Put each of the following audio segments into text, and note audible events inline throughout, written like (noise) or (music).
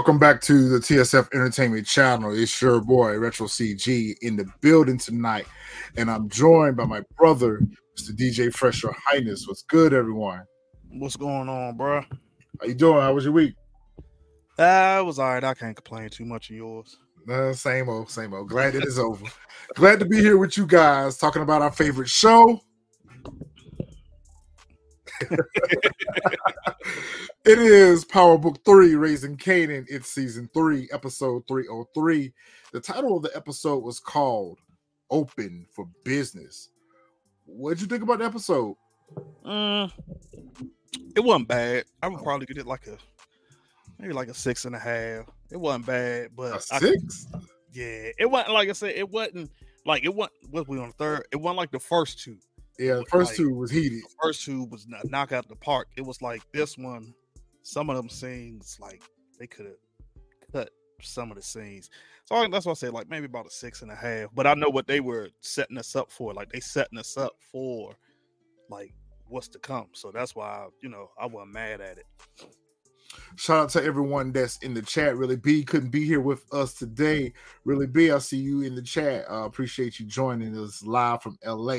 Welcome back to the TSF Entertainment Channel. It's your boy Retro CG in the building tonight, and I'm joined by my brother, Mr. DJ Fresh Your Highness. What's good, everyone? What's going on, bro? How you doing? How was your week? Uh, it was all right. I can't complain too much of yours. Uh, same old, same old. Glad it is over. Glad to be here with you guys talking about our favorite show. (laughs) it is Power Book 3, Raising Kanan. It's season 3, episode 303. The title of the episode was called Open for Business. What'd you think about the episode? Mm, it wasn't bad. I would probably get it like a maybe like a six and a half. It wasn't bad, but A six? I, yeah, it wasn't like I said. It wasn't like it wasn't. Was we on the third? It wasn't like the first two. yeah, the first like- two was heated. The first two was knock out the park. It was like this one. Some of them scenes, like they could have cut some of the scenes. So I, that's why I say like maybe about a six and a half. But I know what they were setting us up for. Like they setting us up for like what's to come. So that's why I, you know I wasn't mad at it. Shout out to everyone that's in the chat. Really B couldn't be here with us today. Really B, I see you in the chat. Uh, appreciate you joining us live from LA.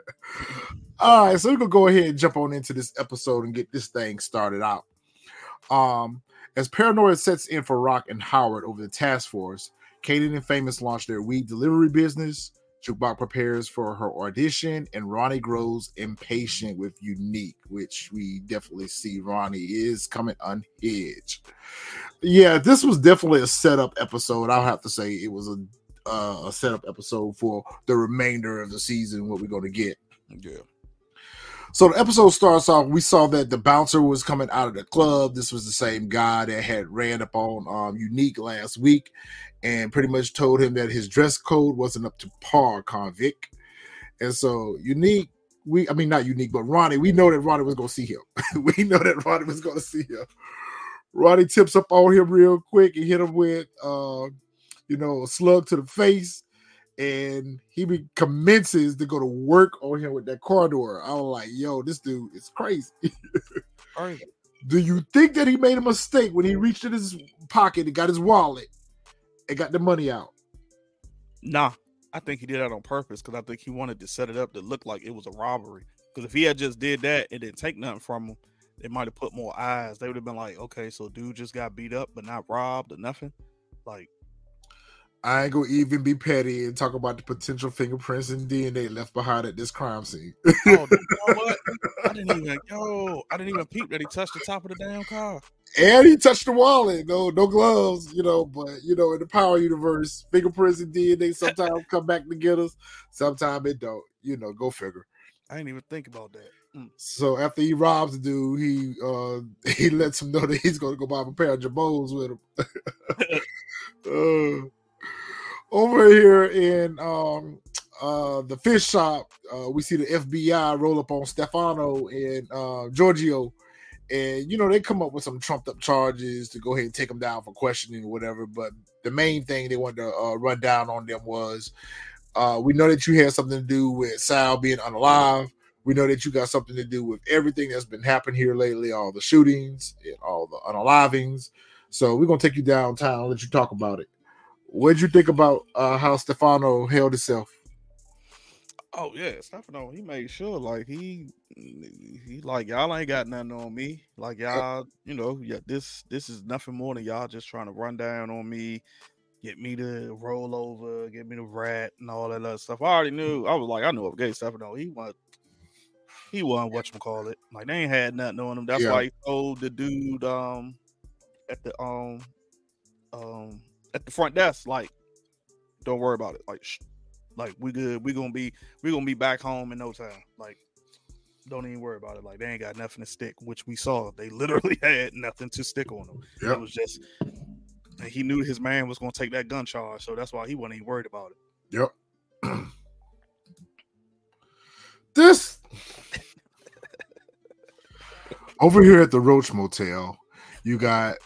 (laughs) All right, so we're gonna go ahead and jump on into this episode and get this thing started out. Um, as paranoia sets in for Raq and Howard over the task force, Kanan and Famous launch their weed delivery business. Jukebox prepares for her audition, and Ronnie grows impatient with Unique, which we definitely see Ronnie is coming unhinged. Yeah, this was definitely a setup episode. I'll have to say it was a uh, a setup episode for the remainder of the season. What we're going to get. Yeah. So the episode starts off. We saw that the bouncer was coming out of the club. This was the same guy that had ran up on um, Unique last week, and pretty much told him that his dress code wasn't up to par. Convict, and so Unique. We, I mean, not Unique, but Ronnie. We know that Ronnie was going to see him. (laughs) we know that Ronnie was going to see him. Ronnie tips up on him real quick and hit him with, uh, you know, a slug to the face and he be, commences to go to work on him with that car door. I was like, yo, this dude is crazy. (laughs) Crazy. Do you think that he made a mistake when he reached in his pocket and got his wallet and got the money out? Nah, I think he did that on purpose because I think he wanted to set it up to look like it was a robbery. Because if he had just did that and didn't take nothing from him, they might have put more eyes. They would have been like, okay, so dude just got beat up but not robbed or nothing. Like, I ain't gonna even be petty and talk about the potential fingerprints and DNA left behind at this crime scene. oh, you know (laughs) what? I didn't even, yo, I didn't even peep that he touched the top of the damn car. and he touched the wallet. No, no gloves, you know. But you know, in the power universe, fingerprints and DNA sometimes come back to get us. Sometimes it don't. You know, go figure. I didn't even think about that. Mm. So after he robs the dude, he uh (laughs) he lets him know that he's gonna go buy a pair of jabos with him. (laughs) uh, over here in um uh the fish shop, uh we see the FBI roll up on Stefano and uh Giorgio. And you know, they come up with some trumped up charges to go ahead and take them down for questioning or whatever. But the main thing they wanted to uh, run down on them was uh, we know that you had something to do with Sal being unalive. We know that you got something to do with everything that's been happening here lately, all the shootings and all the unalivings. So we're gonna take you downtown, let you talk about it. What did you think about uh, how Stefano held himself? Oh yeah, Stefano, he made sure like he he like y'all ain't got nothing on me. Like y'all, you know, yeah, this this is nothing more than y'all just trying to run down on me, get me to roll over, get me to rat and all that other stuff. I already knew. I was like, I knew up gay Stefano. He was he wasn't what you call it. Like they ain't had nothing on him. That's Yeah. why he told the dude um at the um um at the front desk, like, don't worry about it. Like shh, like we good. We gonna be we gonna be back home in no time. Like, don't even worry about it. Like they ain't got nothing to stick, which we saw. They literally (laughs) had nothing to stick on them. Yep. It was just and he knew his man was gonna take that gun charge, so that's why he wasn't even worried about it. Yep. (clears throat) this (laughs) over here at the Roach Motel, you got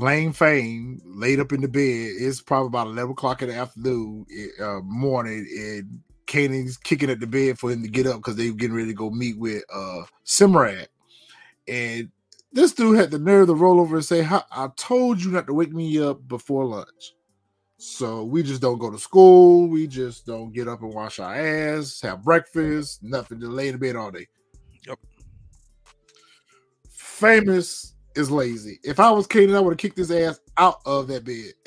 Lane Fame laid up in the bed. It's probably about eleven o'clock in the afternoon, eh, uh, morning, and Kanan's kicking at the bed for him to get up because they were getting ready to go meet with uh Simrad. And this dude had the nerve to roll over and say, "I told you not to wake me up before lunch." So we just don't go to school. We just don't get up and wash our ass, have breakfast, nothing. to lay in bed all day. Yep. Famous is lazy. If I was Kanan, I would have kicked his ass out of that bed. (laughs)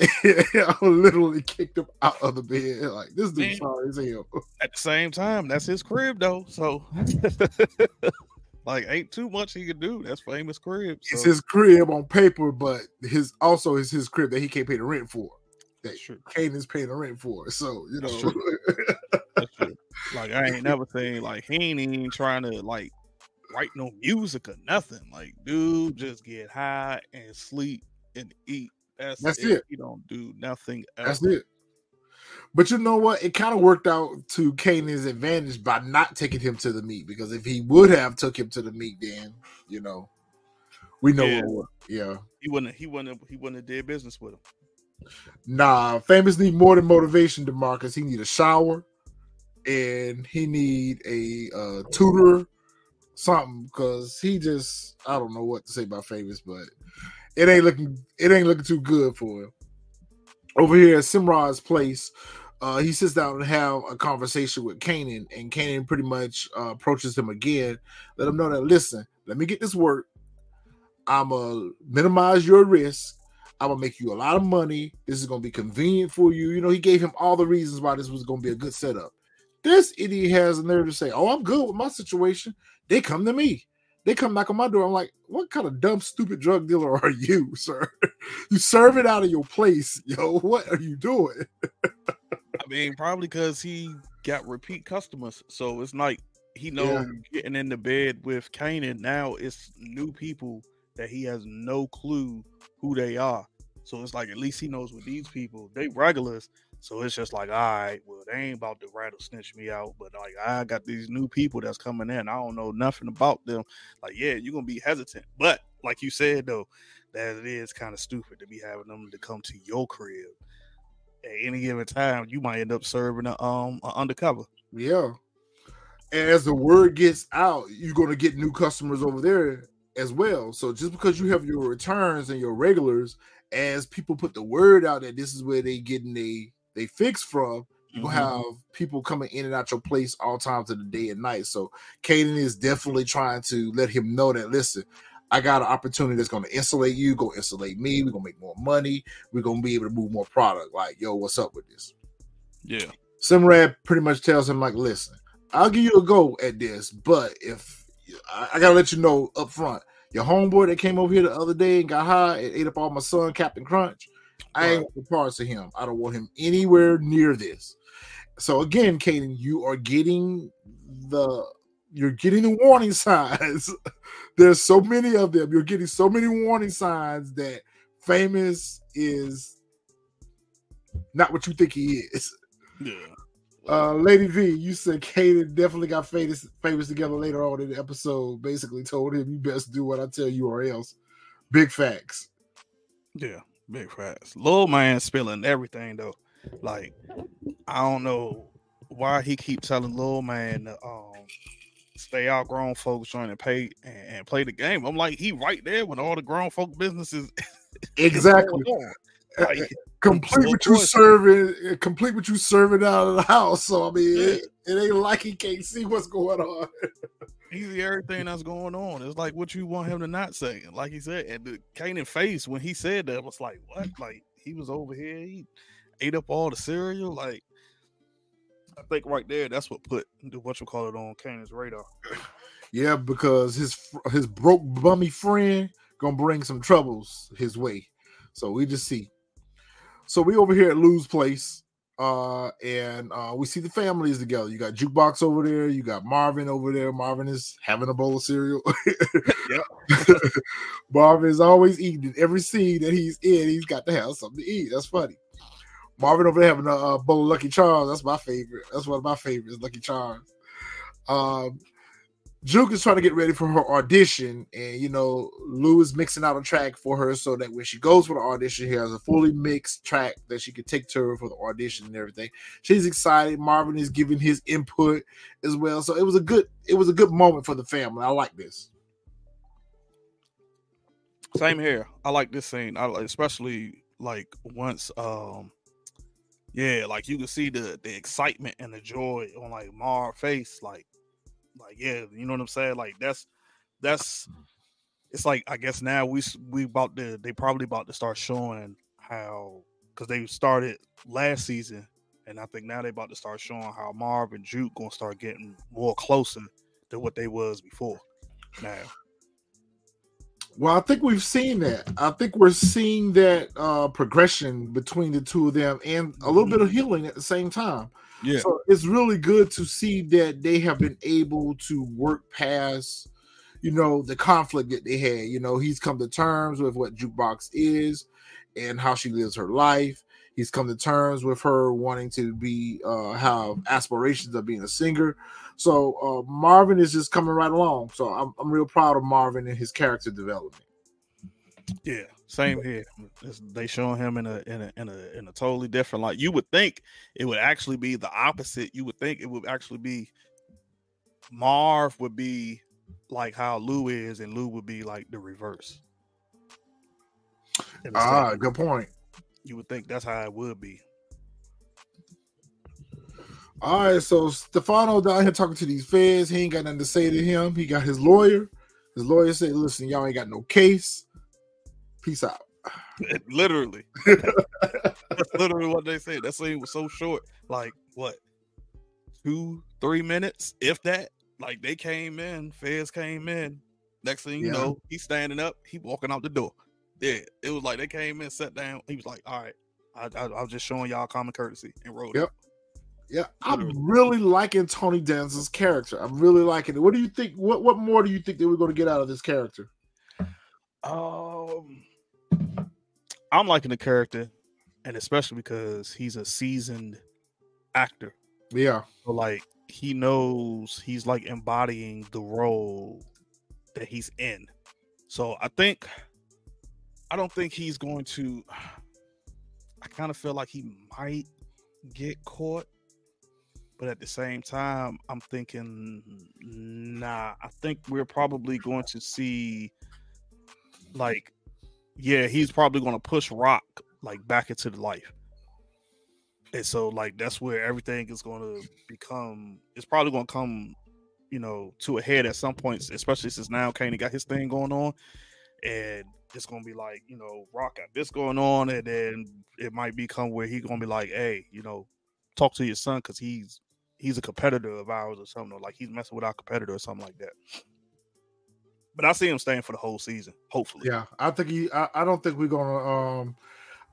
I literally kicked him out of the bed. Like this dude's sorry as hell. At the same time, that's his crib though. So like ain't too much he could do. That's famous crib. So. It's his crib on paper, but his also is his crib that he can't pay the rent for. That Kanan's paying the rent for. So you know. (laughs) Like I ain't never seen like he ain't even trying to like write no music or nothing. Like, dude, just get high and sleep and eat. That's, That's it. it. He don't do nothing else. That's it. But you know what? It kind of worked out to Kanan's advantage by not taking him to the meet because if he would have took him to the meet, then you know, we know yeah. what. Yeah, he wouldn't. He wouldn't. He wouldn't have did business with him. Nah, famous need more than motivation, Demarcus. He need a shower, and he need a uh, tutor something because he just I don't know what to say about Famous, but it ain't looking it ain't looking too good for him. Over here at Simrad's place, uh, he sits down and have a conversation with Kanan, and Kanan pretty much uh, approaches him again, let him know that listen, let me get this work. I'm gonna minimize your risk. I'm gonna make you a lot of money. This is gonna be convenient for you. You know, he gave him all the reasons why this was gonna be a good setup. This idiot has a nerve to say, "Oh, I'm good with my situation." They come to me. They come knock on my door. I'm like, what kind of dumb, stupid drug dealer (laughs) are you, sir? (laughs) you serve it out of your place, yo. (laughs) What are you doing? I mean, probably because he got repeat customers. So it's like he knows yeah. getting in the bed with Kanan now it's new people that he has no clue who they are. So it's like at least he knows with these people, they regulars. So it's just like, all right, well, they ain't about to rattle snitch me out, but like I got these new people that's coming in. I don't know nothing about them. Like, yeah, you're gonna be hesitant. But like you said though, that it is kind of stupid to be having them to come to your crib at any given time. You might end up serving a um a undercover. Yeah. And as the word gets out, you're gonna get new customers over there as well. So just because you have your returns and your regulars, as people put the word out that this is where they getting a they fix from, you mm-hmm. have people coming in and out your place all times of the day and night. So Kanan is definitely trying to let him know that listen, I got an opportunity that's going to insulate you, go insulate me. We're gonna make more money. We're gonna be able to move more product. Like, yo, what's up with this? Yeah. Simrad pretty much tells him like, listen, I'll give you a go at this, but if I, I gotta let you know up front, your homeboy that came over here the other day and got high and ate up all my son, Cap'n Crunch. I ain't want parts of him. I don't want him anywhere near this. So again, Kanan, you are getting the you're getting the warning (laughs) signs. There's so many of them. You're getting so many warning signs that famous is not what you think he is. Yeah. Uh, Lady V, you said Kanan definitely got famous famous together later on in the episode. Basically, told him you best do what I tell you or else. Big facts. Yeah. Big facts. Lil man spilling everything though. Like I don't know why he keep telling Lil man to um stay out grown folks trying to pay and, and, play the game. I'm like, he right there when all the grown folk businesses (laughs) exactly. like, complete what you serving, complete what you serving out of the house. So I mean, yeah. it, it ain't like he can't see what's going on. (laughs) He see everything that's going on. It's like what you want him to not say. Like he said, and the Kanan face when he said that was like, what? Like he was over here, he ate up all the cereal. Like I think right there, that's what put the what you call it on Kanan's radar. (laughs) Yeah, because his his broke bummy friend gonna bring some troubles his way. So we just see. So we over here at Lou's place uh and uh we see the families together. You got jukebox over there you got marvin over there. Marvin is having a bowl of cereal. (laughs) (laughs) Marvin is always eating every scene that he's in he's got to have something to eat. That's funny. Marvin over there having a, a bowl of lucky charms. That's my favorite. That's one of my favorites lucky charms. Um Juke is trying to get ready for her audition, and you know, Lou is mixing out a track for her so that when she goes for the audition, she has a fully mixed track that she can take to her for the audition and everything. She's excited. Marvin is giving his input as well. So it was a good, it was a good moment for the family. I like this. Same here. I like this scene. I especially like once um yeah, like you can see the the excitement and the joy on like Mar's face, like like yeah, you know what I'm saying? Like that's that's it's like I guess now we we about to they probably about to start showing how because they started last season, and I think now they about to start showing how Marv and Juke gonna start getting more closer than what they was before. Now, well, I think we've seen that. I think we're seeing that uh, progression between the two of them, and a little bit of mm-hmm. healing at the same time. Yeah, so it's really good to see that they have been able to work past you know, the conflict that they had. You know, he's come to terms with what Jukebox is and how she lives her life. He's come to terms with her wanting to be uh have aspirations of being a singer. So uh Marvin is just coming right along. So I'm I'm real proud of Marvin and his character development. Yeah, same here. They showing him in a in a in a in a totally different light. You would think it would actually be the opposite. You would think it would actually be Marv would be like how Lou is, and Lou would be like the reverse. Ah, good point. You would think that's how it would be. All right, so Stefano down here talking to these feds. He ain't got nothing to say to him. He got his lawyer. His lawyer said, "Listen, y'all ain't got no case. Peace out." (laughs) literally, that's literally what they said. That scene was so short. Like what, two, three minutes, if that. Like they came in, feds came in. Next thing you yeah. know, he's standing up, he walking out the door. Yeah, it was like they came in, sat down. He was like, "All right, I, I, I was just showing y'all common courtesy," and wrote yep. Yeah, I'm really liking Tony Danza's character. I'm really liking it. What do you think? What what more do you think that we're going to get out of this character? Um, I'm liking the character, and especially because he's a seasoned actor. Yeah. So like he knows he's like embodying the role that he's in. So I think I don't think he's going to I kind of feel like he might get caught. But at the same time, I'm thinking nah, I think we're probably going to see like yeah, he's probably going to push Raq like back into the life. And so like that's where everything is going to become it's probably going to come you know to a head at some points especially since now Kane got his thing going on. And it's going to be like you know Raq got this going on and then it might become where he's going to be like hey you know talk to your son because he's he's a competitor of ours or something or like he's messing with our competitor or something like that but I see him staying for the whole season, hopefully. Yeah, I think he. I, I don't think we're gonna. Um,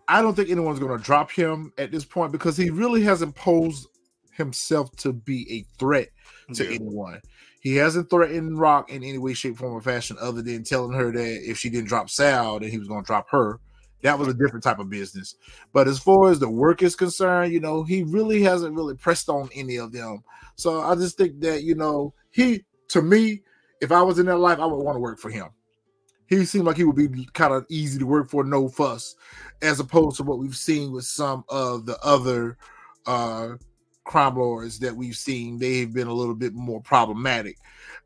I don't think anyone's to drop him at this point because he really hasn't posed himself to be a threat to yeah. anyone. He hasn't threatened Raq in any way, shape, form, or fashion other than telling her that if she didn't drop Sal, then he was going to drop her. That was a different type of business. But as far as the work is concerned, you know, he really hasn't really pressed on any of them. So I just think that, you know, he, to me, if I was in that life, I would want to work for him he seemed like he would be kind of easy to work for, no fuss, as opposed to what we've seen with some of the other uh, crime lords that we've seen. They've been a little bit more problematic.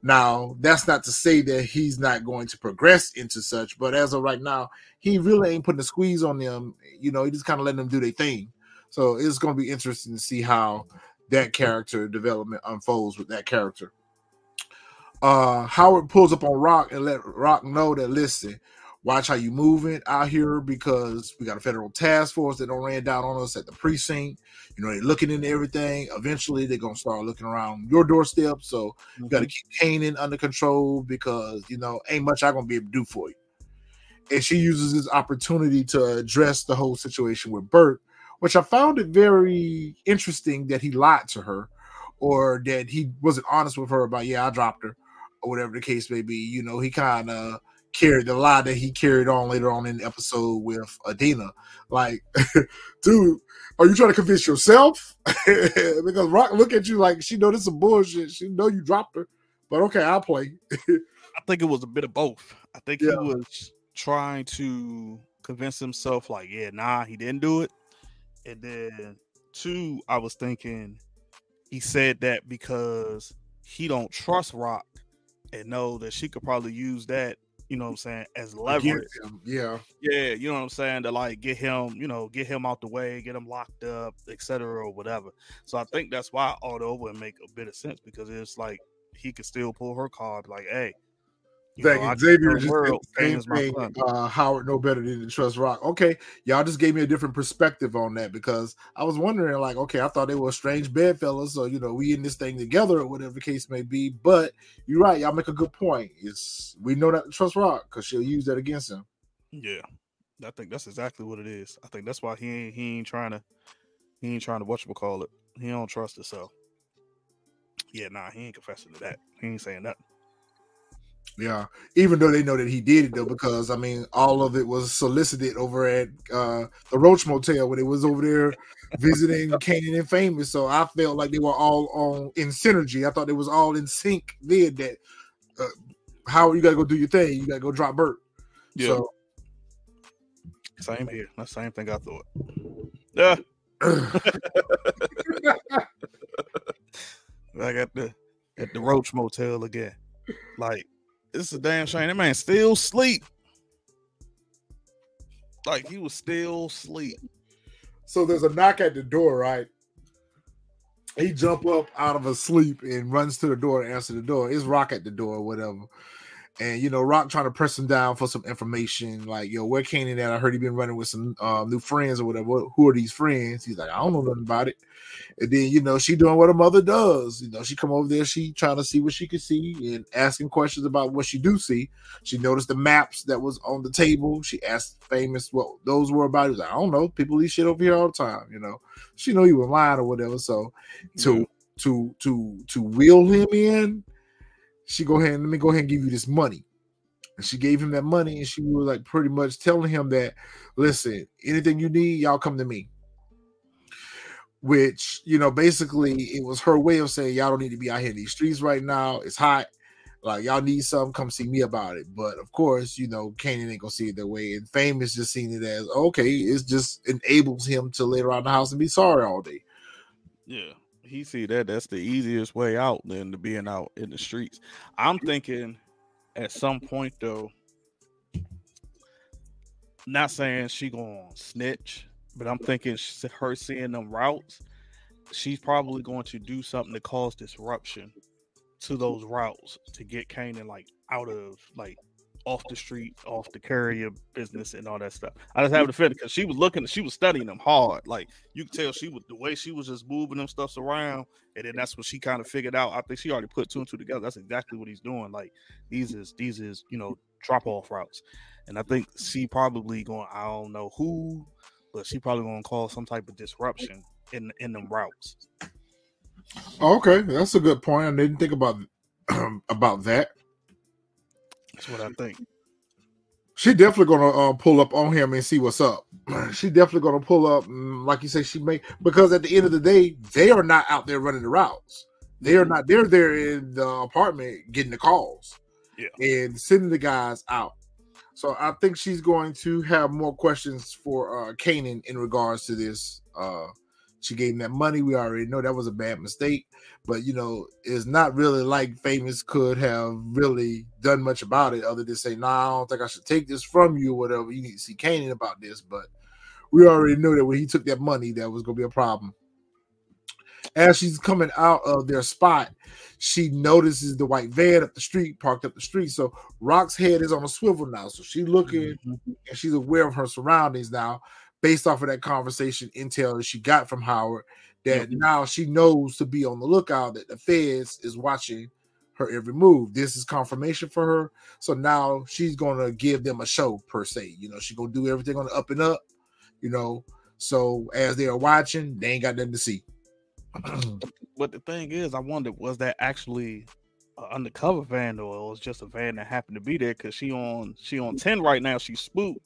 Now, that's not to say that he's not going to progress into such, but as of right now, he really ain't putting a squeeze on them. You know, he just kind of letting them do their thing. So it's going to be interesting to see how that character development unfolds with that character uh Howard pulls up on Raq and let Raq know that listen, watch how you moving out here because we got a federal task force that don't ran down on us at the precinct. You know, they're looking into everything. Eventually, they're gonna start looking around your doorstep. So mm-hmm. you got to keep Kanan under control because you know ain't much I'm gonna be able to do for you. And she uses this opportunity to address the whole situation with Burt, which I found it very interesting that he lied to her, or that he wasn't honest with her about yeah I dropped her or whatever the case may be. You know, he kind of carried the lie that he carried on later on in the episode with Adina. Like, (laughs) dude, are you trying to convince yourself? (laughs) because Raq look at you like she know this is bullshit. She know you dropped her, but okay, I'll play. (laughs) I think it was a bit of both. I think yeah. he was trying to convince himself, like, yeah, nah, he didn't do it. And then two, I was thinking he said that because he don't trust Raq and know that she could probably use that you know what I'm saying, as leverage. Yeah. Yeah, you know what I'm saying, to like get him, you know, get him out the way, get him locked up, etc. or whatever. So I think that's why all over make a bit of sense because it's like he could still pull her card, like, hey, that know, Xavier just world, same thing. Uh, Howard no better than trust Raq. Okay, y'all just gave me a different perspective on that because I was wondering, like, okay, I thought they were strange bedfellows, so you know, we in this thing together or whatever the case may be. But you're right, y'all make a good point. It's we know that trust Raq because she'll use that against him. Yeah, I think that's exactly what it is. I think that's why he ain't he ain't trying to he ain't trying to what you call it. He don't trust herself. Yeah, nah, he ain't confessing to that. He ain't saying nothing. Yeah, even though they know that he did it though, because I mean, all of it was solicited over at uh, the Roach Motel when it was over there visiting (laughs) Kanan and Famous. So I felt like they were all on in synergy. I thought it was all in sync. Then that uh, how you gotta go do your thing. You gotta go drop Bert. Yeah. So, same here. That's the same thing I thought. Yeah. (laughs) (laughs) I got the at the Roach Motel again. Like it's a damn shame. That man still sleep. Like he was still sleep. So there's a knock at the door, right? He jump up out of his sleep and runs to the door to answer the door. It's Raq at the door or whatever. And you know, Raq trying to press him down for some information, like, yo, where Kanan at? I heard he been running with some uh, new friends or whatever. Who are these friends? He's like, I don't know nothing about it. And then you know she doing what a mother does. You know she come over there, she trying to see what she could see and asking questions about what she do see. She noticed the maps that was on the table. She asked famous what those were about. He was like, I don't know. People leave shit over here all the time. You know, she know he was lying or whatever. So to yeah. to to to wheel him in, she go ahead. Let me go ahead and give you this money. And she gave him that money, and she was like pretty much telling him that, listen, anything you need, y'all come to me which you know basically it was her way of saying y'all don't need to be out here in these streets right now. It's hot. Like y'all need something, come see me about it. But of course, you know, Kanan ain't gonna see it that way. And Famous just seen it as okay, it just enables him to lay around the house and be sorry all day. Yeah, he see that that's the easiest way out than to being out in the streets. I'm thinking at some point though, not saying she gonna snitch, but I'm thinking her seeing them routes, she's probably going to do something to cause disruption to those routes to get Kanan like out of like off the street, off the carrier business and all that stuff. I just have the feeling because she was looking, she was studying them hard. Like you could tell she was the way she was just moving them stuffs around, and then that's what she kind of figured out. I think she already put two and two together. That's exactly what he's doing. Like these is these is you know drop off routes, and I think she probably going. I don't know who but she probably gonna cause some type of disruption in in them routes. Okay, that's a good point. I didn't think about (clears throat) about that. That's what I think. She definitely gonna uh, pull up on him and see what's up. (clears throat) she definitely gonna pull up, mm, like you say, she may because at the end of the day, they are not out there running the routes. They are not. They're there in the apartment getting the calls, yeah, and sending the guys out. So I think she's going to have more questions for uh Kanan in regards to this. Uh she gave him that money. We already know that was a bad mistake, but you know, it's not really like Famous could have really done much about it other than say, nah, I don't think I should take this from you or whatever. You need to see Kanan about this, but we already knew that when he took that money, that was gonna be a problem as she's coming out of their spot, she notices the white van up the street, parked up the street. So Raq's head is on a swivel now. So she's looking mm-hmm. and she's aware of her surroundings now, based off of that conversation intel that she got from Howard. That mm-hmm. now she knows to be on the lookout that the feds is watching her every move. This is confirmation for her. So now she's gonna give them a show per se. You know, she's gonna do everything on the up and up, you know. So as they are watching, they ain't got nothing to see. (clears throat) but the thing is, I wondered was that actually an undercover van or it was just a van that happened to be there because she on she on ten right now. She's spooked,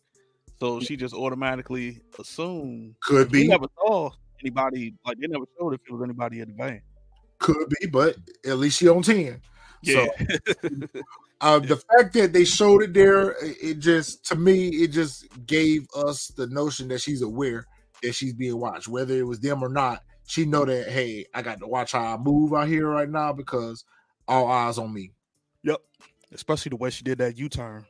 so she just automatically assumed. Could be. never saw anybody like they never showed if it was anybody in the van. Could be, but at least she on ten. Yeah. So, (laughs) uh, the fact that they showed it there, it just to me, it just gave us the notion that she's aware that she's being watched, whether it was them or not she know that hey, I got to watch how I move out here right now because all eyes on me. Yep. Especially the way she did that U turn.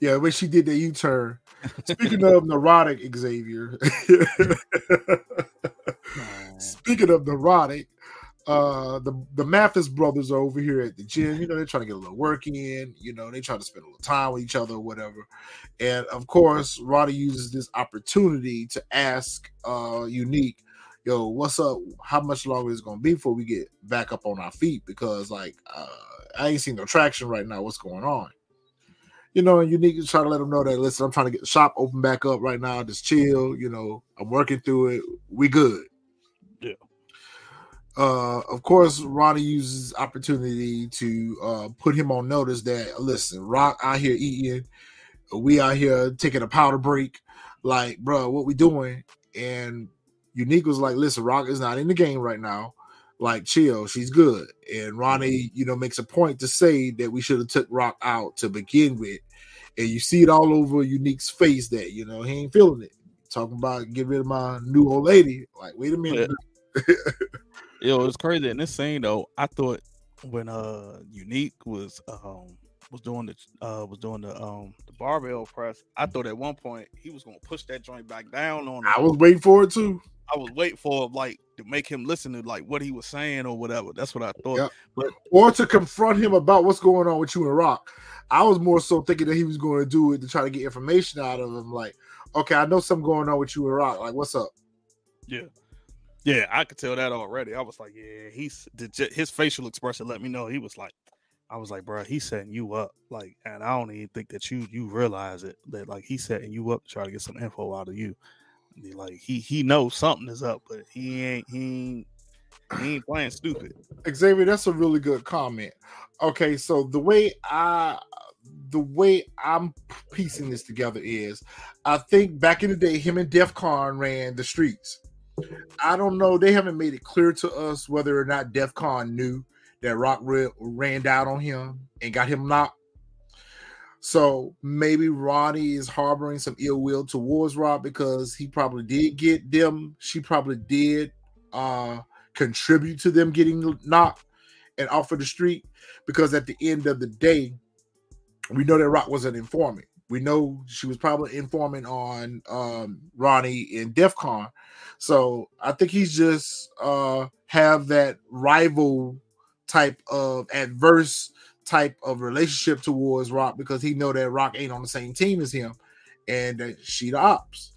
Yeah, when she did the U turn. (laughs) Speaking of neurotic, Xavier. (laughs) Speaking of neurotic, uh the the Mathis brothers are over here at the gym. You know, they're trying to get a little work in. You know, they try to spend a little time with each other or whatever. And of course, Roddy uses this opportunity to ask uh Unique, "Yo, what's up? How much longer is it gonna be before we get back up on our feet? Because like, uh, I ain't seen no traction right now. What's going on?" You know, and Unique is trying to let them know that listen, I'm trying to get the shop open back up right now. Just chill. You know, I'm working through it. We good. Yeah. Uh, of course, Ronnie uses opportunity to uh, put him on notice that listen, Raq out here eating, we out here taking a powder break. Like, bro, what we doing? And Unique was like, listen, Raq is not in the game right now. Like, chill, she's good. And Ronnie, you know, makes a point to say that we should have took Raq out to begin with. And you see it all over Unique's face that you know he ain't feeling it. Talking about get rid of my new old lady. Like, wait a minute. (laughs) Yo, it's crazy. In this scene though, I thought when uh Unique was um was doing the uh was doing the um the barbell press, I thought at one point he was gonna push that joint back down on I was waiting for it too. I was waiting for like to make him listen to like what he was saying or whatever. That's what I thought. Yep. But Or to confront him about what's going on with you and Raq. I was more so thinking that he was going to do it to try to get information out of him. Like, okay, I know something going on with you and Raq. Like, what's up? yeah. Yeah, I could tell that already. I was like, yeah, he's his facial expression let me know he was like, I was like, bro, he's setting you up. Like, and I don't even think that you you realize it that like he's setting you up to try to get some info out of you. Like he he knows something is up, but he ain't he ain't he ain't playing stupid. Xavier, that's a really good comment. Okay, so the way I the way I'm piecing this together is I think back in the day, him and DEF CON ran the streets. I don't know. They haven't made it clear to us whether or not DEF CON knew that Raq ra- ran down on him and got him knocked. So maybe Ronnie is harboring some ill will towards Rob because he probably did get them. She probably did uh contribute to them getting knocked and off of the street because at the end of the day, we know that Raq was an informant. We know she was probably informing on um, Ronnie in DEF CON. So I think he's just uh, have that rival type of adverse type of relationship towards Raq because he know that Raq ain't on the same team as him and that she the ops.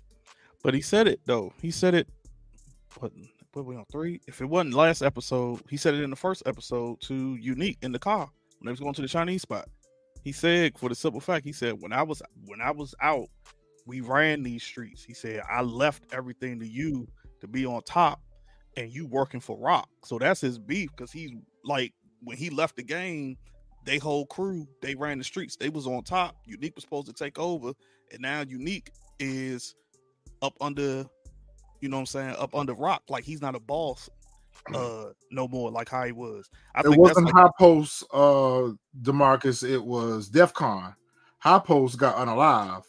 But he said it though. He said it. What? What we on three? If it wasn't last episode, he said it in the first episode to Unique in the car when they was going to the Chinese spot. He said for the simple fact, he said when I was when I was out, we ran these streets. He said I left everything to you to be on top, and you working for Raq. So that's his beef because he's like when he left the game, they whole crew they ran the streets. They was on top. Unique was supposed to take over, and now Unique is up under, you know what I'm saying, up under Raq. Like he's not a boss uh no more like how he was. I it wasn't like, High Post, uh, Demarcus. It was DEF CON. High Post got unalive.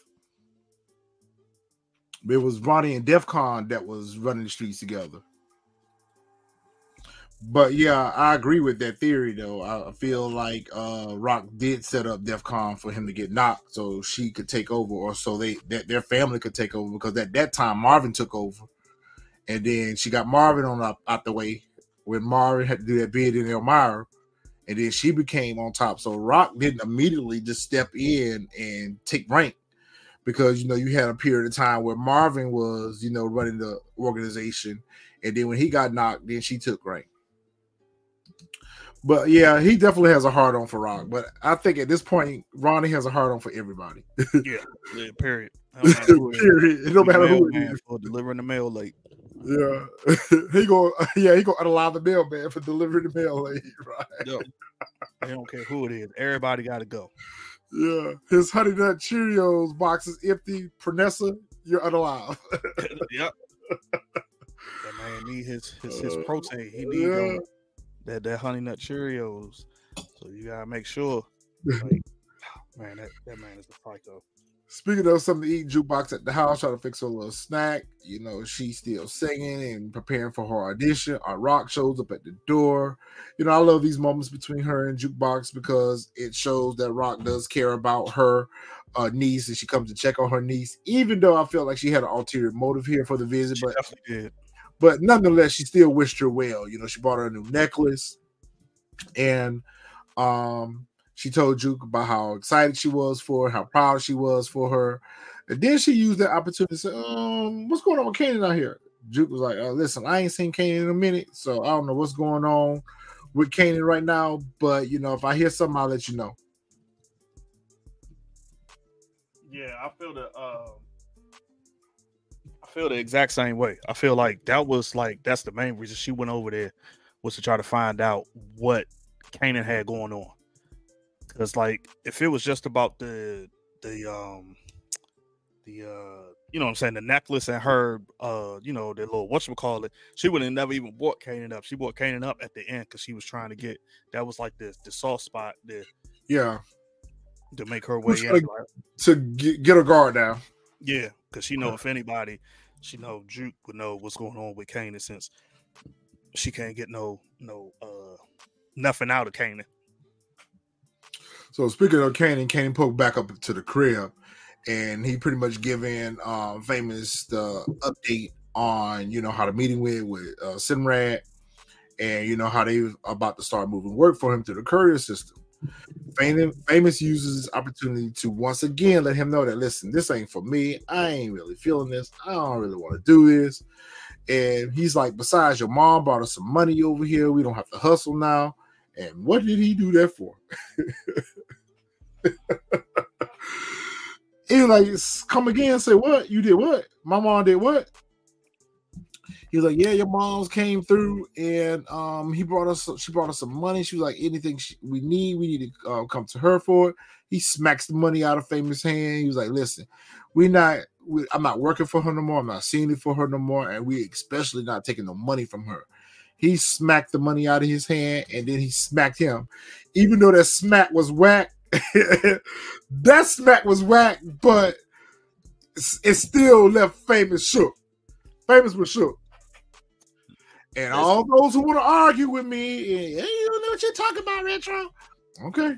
It was Ronnie and DEF CON that was running the streets together. But yeah, I agree with that theory though. I feel like uh Raq did set up DEF CON for him to get knocked so she could take over or so they that their family could take over because at that time Marvin took over. And then she got Marvin on up out the way when Marvin had to do that bid in Elmira. And then she became on top. So Raq didn't immediately just step in and take rank because you know you had a period of time where Marvin was, you know, running the organization. And then when he got knocked, then she took rank. But yeah, he definitely has a hard on for Raq. But I think at this point, Ronnie has a hard on for everybody. (laughs) yeah, yeah, period. (laughs) I don't matter who it is. Period. Don't matter who it is. for delivering the mail late. (laughs) (laughs) Yeah, he go. Yeah, he go unallow the mailman for delivering the mail late. (laughs) Right. Yo, they don't care who it is. Everybody got to go. Yeah, his honey nut Cheerios box is empty. Pernessa, you're unalive. yep. That man need his his, his Uh, protein. He need yeah. that that honey nut Cheerios. So you gotta make sure. Like, man, that, that man is a psycho. Speaking of something to eat, jukebox at the house, trying to fix her little snack. You know, she's still singing and preparing for her audition. Our Raq shows up at the door. You know, I love these moments between her and jukebox because it shows that Raq does care about her uh, niece and she comes to check on her niece, even though I felt like she had an ulterior motive here for the visit. She but but nonetheless, she still wished her well. You know, she bought her a new necklace, and um, she told Juke about how excited she was for her, how proud she was for her. And then she used that opportunity to say, um, what's going on with Kanan out here? Juke was like, uh, listen, I ain't seen Kanan in a minute, so I don't know what's going on with Kanan right now. But you know, if I hear something, I'll let you know. Yeah, I feel the um I feel the exact same way. I feel like that was like that's the main reason she went over there was to try to find out what Kanan had going on. Cause like if it was just about the the um the uh you know what I'm saying the necklace and her uh you know the little what you call it, she would have never even bought Kanan up. She bought Kanan up at the end because she was trying to get that was like the the soft spot there Yeah, to make her way in. like- right? to get, get her guard down. Yeah, because she know if anybody, she know Juke would know what's going on with Kanan since she can't get no no uh nothing out of Kanan. So speaking of Kanan, Kanan poked back up to the crib, and he pretty much giving um, famous the update on you know how the meeting went with uh, Simrad, and you know how they about to start moving work for him through the courier system. Famous, famous uses this opportunity to once again let him know that listen, this ain't for me. I ain't really feeling this. I don't really want to do this. And he's like, besides, your mom brought us some money over here. We don't have to hustle now. And what did he do that for? (laughs) he was like, come again, say what? You did what? My mom did what? He was like, yeah, your mom's came through and um he brought us she brought us some money. She was like, anything she, we need, we need to uh, come to her for it. He smacks the money out of famous hand. He was like, listen, we not we, I'm not working for her no more. I'm not seeing it for her no more, and we especially not taking no money from her. He smacked the money out of his hand and then he smacked him. Even though that smack was whack, (laughs) that smack was whack, but it still left famous shook. Famous was shook. And all those who want to argue with me, hey, you don't know what you're talking about, Retro. Okay.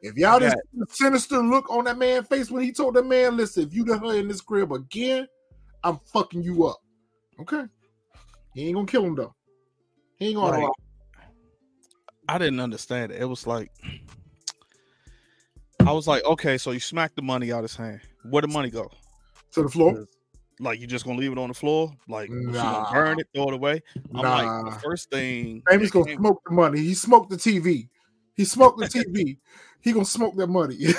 If y'all just see sinister look on that man's face when he told that man, listen, if you let her in this crib again, I'm fucking you up. Okay. He ain't gonna kill him though. He ain't gonna Like, I didn't understand it. It was like I was like, okay, so you smacked the money out of his hand. Where the money go? to the floor. Like you just gonna leave it on the floor? Like Nah. gonna burn it, throw it away? I'm like, Nah. the first thing Famous that gonna came- smoke the money. He smoked the TV. He smoked the TV. (laughs) he gonna smoke that money. (laughs) the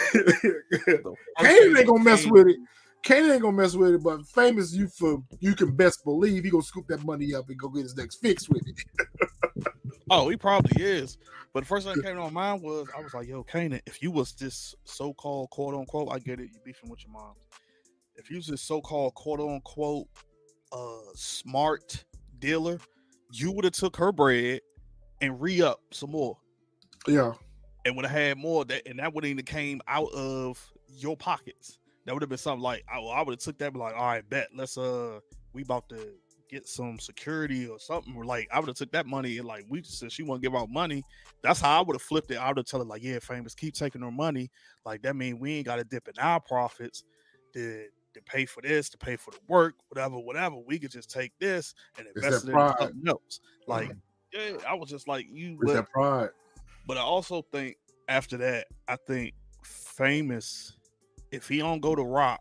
first Kane gonna that mess came- with it. Kane ain't gonna mess with it, but famous you for you can best believe he gonna scoop that money up and go get his next fix with it. (laughs) Oh, he probably is. But the first thing that came to my mind was I was like, yo, Kanan, if you was this so-called quote unquote, I get it, you beefing with your mom. If you was this so-called quote unquote uh smart dealer, you would have took her bread and re-up some more. Yeah, and would have had more that and that would have came out of your pockets. That would have been something like I, I would have took that be like, all right, bet let's uh we about to get some security or something. Or like I would have took that money and like we since she want to give out money, that's how I would have flipped it. I would have tell her like, yeah, famous, keep taking her money. Like that mean we ain't got to dip in our profits to to pay for this, to pay for the work, whatever, whatever. We could just take this and invest it in something else. Like, yeah, I was just like you. let- that pride. but I also think after that, I think famous, if he don't go to Raq,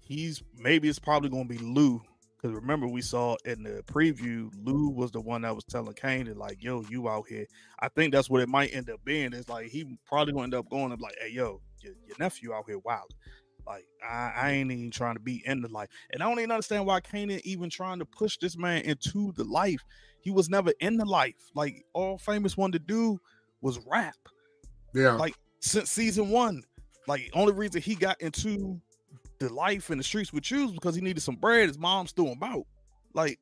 he's maybe it's probably gonna be Lou. Because remember, we saw in the preview, Lou was the one that was telling Kane that, like, yo, you out here. I think that's what it might end up being. It's like he probably gonna end up going up like, hey, yo, your, your nephew out here wild. Like, I, I ain't even trying to be in the life. And I don't even understand why Kanan even trying to push this man into the life. He was never in the life. Like all famous wanted to do was rap Yeah, like since season one. Like only reason he got into the life in the streets with you is because he needed some bread. His mom's threw him out. Like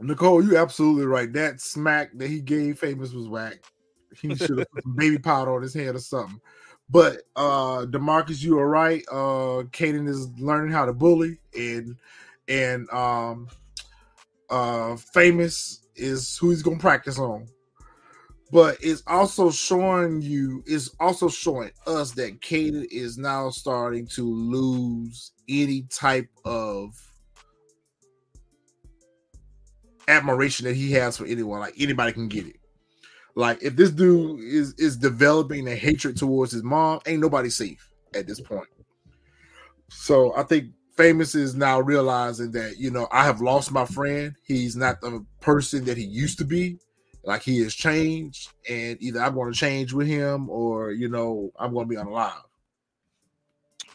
Nicole, you absolutely right. That smack that he gave famous was whack. He (laughs) should have put some baby powder on his head or something. But uh Demarcus, you are right. Uh Kanan is learning how to bully and and um uh famous is who he's gonna practice on. But it's also showing you, it's also showing us that Kanan is now starting to lose any type of admiration that he has for anyone. Like anybody can get it. Like if this dude is is developing a hatred towards his mom, ain't nobody safe at this point. So I think Famous is now realizing that you know I have lost my friend. He's not the person that he used to be. Like he has changed, and either I'm going to change with him, or you know I'm going to be unalive.